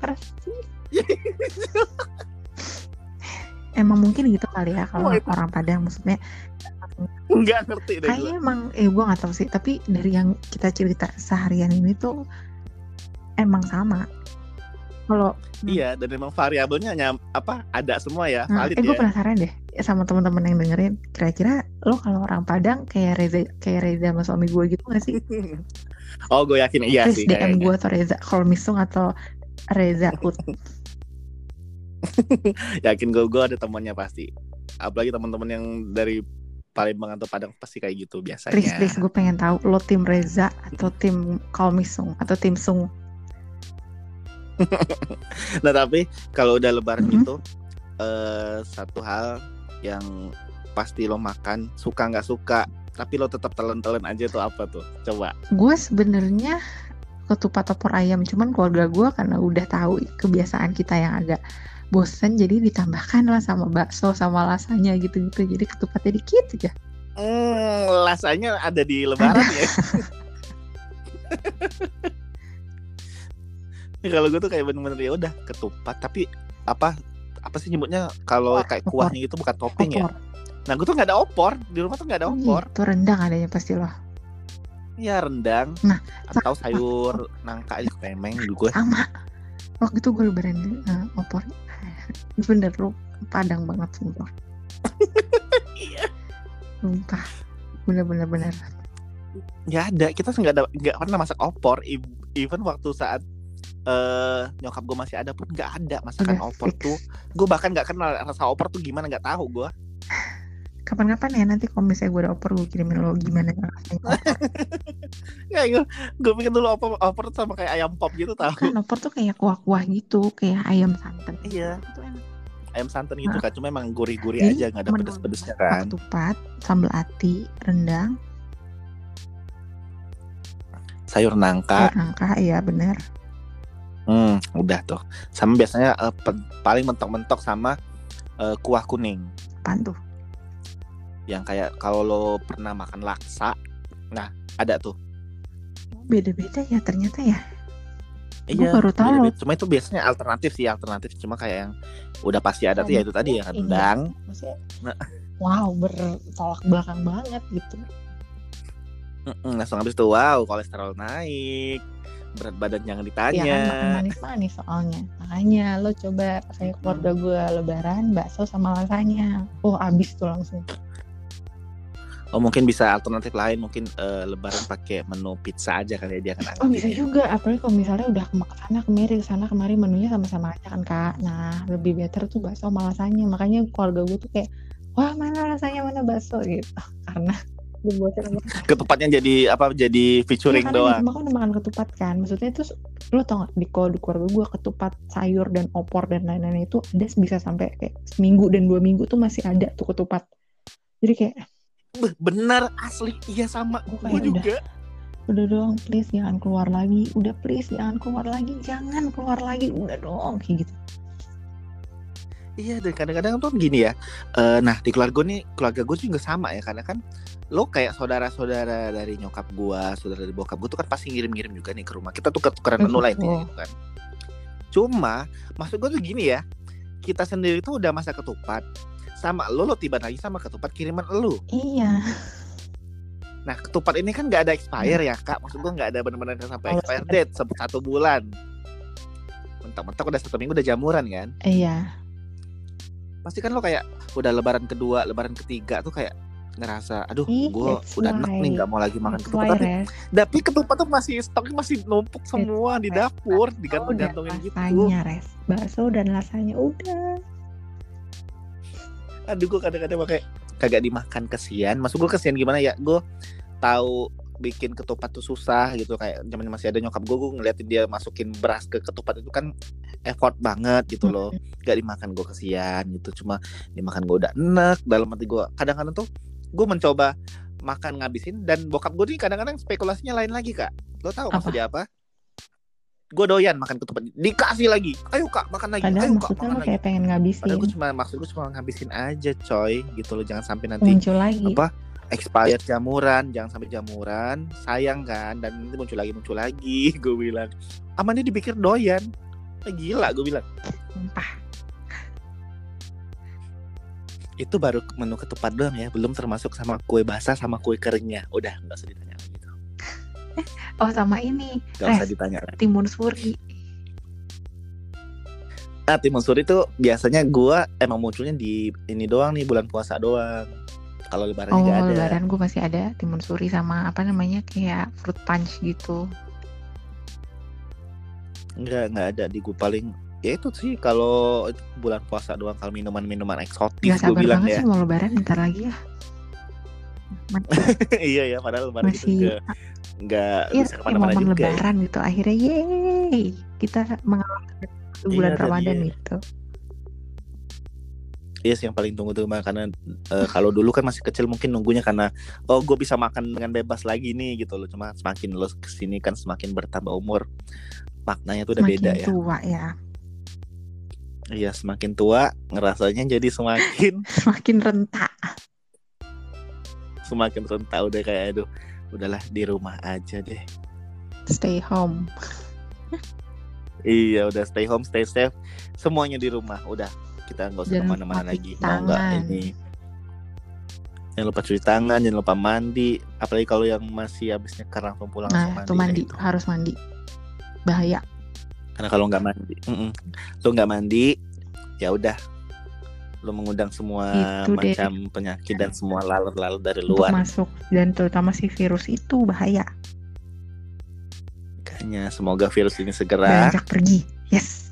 persis. emang mungkin gitu kali ya kalau itu- orang Padang maksudnya Enggak ngerti deh kayaknya emang eh gue nggak tahu sih tapi dari yang kita cerita seharian ini tuh emang sama kalau Iya, dan memang variabelnya nyam, apa ada semua ya, Nah, valid eh gue ya. penasaran deh sama teman-teman yang dengerin. Kira-kira lo kalau orang Padang kayak Reza kayak Reza sama suami gue gitu gak sih? oh, gue yakin iya Terus sih DM gue atau Reza kalau Misung atau Reza Ut. Yakin gue gue ada temannya pasti. Apalagi teman-teman yang dari Palembang atau Padang pasti kayak gitu biasanya. please please gue pengen tahu lo tim Reza atau tim Kalmisung atau tim Sung. Nah tapi kalau udah Lebaran Mhm. gitu, eh satu hal yang pasti lo makan suka nggak suka, tapi lo tetap telan-telan aja tuh apa tuh? Coba. Gue sebenarnya ketupat opor ayam cuman keluarga gue karena udah tahu kebiasaan kita yang agak bosen jadi ditambahkan lah sama bakso sama lasanya gitu-gitu. Jadi ketupatnya dikit aja. Hmm, rasanya ada di Lebaran ya. Ya, kalau gue tuh kayak bener-bener ya udah ketupat. Tapi apa apa sih nyebutnya? Kalau kayak kuahnya itu bukan topping ya. opor. Nah gue tuh nggak ada opor. Di rumah tuh nggak ada opor. itu rendang adanya pasti loh. Ya rendang. Nah, atau sayur nangka aja pemeng gue. sama. Waktu itu gue lebaran uh, opor bener lu padang banget sumpah. Iya. sumpah. Bener bener bener. Nggak ada. Kita nggak ada nggak pernah masak opor. Even waktu saat eh nyokap gue masih ada pun nggak ada masakan Udah opor fix. tuh. Gue bahkan nggak kenal rasa opor tuh gimana nggak tahu gue kapan-kapan ya nanti kalau misalnya gue ada opor gue kirimin lo gimana rasanya ya gue gue pikir dulu opor tuh sama kayak ayam pop gitu tahu kan opor tuh kayak kuah-kuah gitu kayak ayam santan. Iya. itu enak. Ayam santan gitu kan cuma emang gurih-gurih aja nggak ada pedes-pedesnya kan. ketupat sambal ati rendang. Sayur nangka. Sayur nangka iya bener. Hmm udah tuh. Sama biasanya pe- paling mentok-mentok sama eh, kuah kuning. Apaan tuh yang kayak kalau lo pernah makan laksa nah ada tuh beda-beda ya ternyata ya Iya, baru tahu. beda-beda. Cuma itu biasanya alternatif sih, alternatif. Cuma kayak yang udah pasti ada tuh ya itu tadi ya rendang. maksudnya Nah. wow bertolak belakang banget gitu langsung habis itu wow, kolesterol naik, berat badan jangan ya ditanya. kan makan manis-manis soalnya makanya lo coba kayak keluarga gue lebaran bakso sama lasanya oh abis tuh langsung Oh mungkin bisa alternatif lain, mungkin eh, lebaran pakai menu pizza aja kali ya dia kan. oh bisa juga apalagi kalau misalnya udah ke sana kemari ke sana kemari menunya sama-sama aja kan kak nah lebih better tuh bakso sama lasanya makanya keluarga gue tuh kayak wah mana rasanya mana bakso gitu karena Dibuatin Ketupatnya jadi apa? Jadi featuring Iya, karena doang. kan udah makan ketupat kan maksudnya itu lo tau gak di kalau di keluarga gue ketupat sayur dan opor dan lain-lain itu ada bisa sampai kayak seminggu dan dua minggu tuh masih ada tuh ketupat jadi kayak Bener asli iya sama Gua gue juga. udah dong please jangan keluar lagi udah please jangan keluar lagi jangan keluar lagi udah dong kayak gitu Iya dan kadang-kadang tuh gini ya. eh, nah di keluarga nih keluarga gue juga sama ya karena kan lo kayak saudara-saudara dari nyokap gua, saudara dari bokap gue tuh kan pasti ngirim-ngirim juga nih ke rumah. Kita tuh tukeran menu lah gitu. intinya gitu kan. Cuma maksud gue tuh gini ya. Kita sendiri tuh udah masa ketupat sama lo lo tiba lagi sama ketupat kiriman lo. iya Nah ketupat ini kan nggak ada expire ya kak. Maksud gue nggak ada benar-benar sampai Kalau expire sampai- date satu bulan. Mentok-mentok udah satu minggu udah jamuran kan. iya pasti kan lo kayak udah lebaran kedua, lebaran ketiga tuh kayak ngerasa, aduh, gue udah enak nih nggak mau lagi makan ketupat. Tapi, tapi ketupat tuh masih stoknya masih numpuk semua di why. dapur, digantung-gantungin gitu. res bakso dan lasanya udah Aduh, gue kadang-kadang pakai kagak dimakan kesian. Maksud gue kesian gimana ya? Gue tahu bikin ketupat tuh susah gitu. Kayak zaman masih ada nyokap gue gue ngeliatin dia masukin beras ke ketupat itu kan effort banget gitu loh. Gak dimakan gue kesian gitu. Cuma dimakan gue udah enak dalam hati gue kadang-kadang tuh gue mencoba makan ngabisin dan bokap gue nih kadang-kadang spekulasinya lain lagi kak. Lo tahu Apa? maksudnya apa gue doyan makan ketupat. Dikasih lagi. Ayo kak makan lagi. Padahal ayo kak makan lagi kayak pengen padahal ngabisin gue cuma maksud gue cuma ngabisin aja coy. Gitu loh jangan sampai nanti muncul lagi. apa expired jamuran. Jangan sampai jamuran. Sayang kan? Dan nanti muncul lagi muncul lagi gue bilang. Amannya dipikir doyan. Ah, gila gue bilang. Sumpah. itu baru menu ketupat doang ya. Belum termasuk sama kue basah sama kue keringnya. Udah nggak usah ditanya oh sama ini. Nggak usah Res. ditanya. Timun suri ah timun suri itu biasanya gua emang munculnya di ini doang nih bulan puasa doang. Kalau lebaran oh nggak ada. lebaran gue masih ada timun suri sama apa namanya kayak fruit punch gitu. Nggak nggak ada di gua paling. Ya itu sih kalau bulan puasa doang kalau minuman minuman eksotis Gak gue sabar bilang banget ya. sih mau lebaran bentar lagi ya. Iya ya padahal lebaran itu Masih- juga nggak Iya, bisa kayak ke mana-mana juga ya. lebaran gitu. Akhirnya yeay, kita mengalami Iya, bulan dan Ramadan iya. gitu. Iya sih yang paling tunggu tuh karena eh, kalau dulu kan masih kecil mungkin nunggunya karena oh gue bisa makan dengan bebas lagi nih gitu loh cuma semakin lo ke sini kan semakin bertambah umur maknanya tuh udah Semakin beda ya tua ya. iya semakin tua ngerasanya jadi semakin Semakin rentak. semakin rentak udah kayak aduh udahlah di rumah aja deh Stay home. iya udah stay home stay safe semuanya di rumah udah kita nggak usah ke mana-mana lagi mau nggak ini jangan lupa cuci tangan jangan lupa mandi apalagi kalau yang masih habisnya karena pulang Nah, tuh nah mandi itu. harus mandi. Bahaya. karena kalau nggak mandi mm-mm. lo nggak mandi ya udah lo mengundang semua Itu deh. macam penyakit dan semua lalat-lalat dari Untuk luar masuk dan terutama si virus itu bahaya. makanya semoga virus ini segera Beranjak pergi. Yes.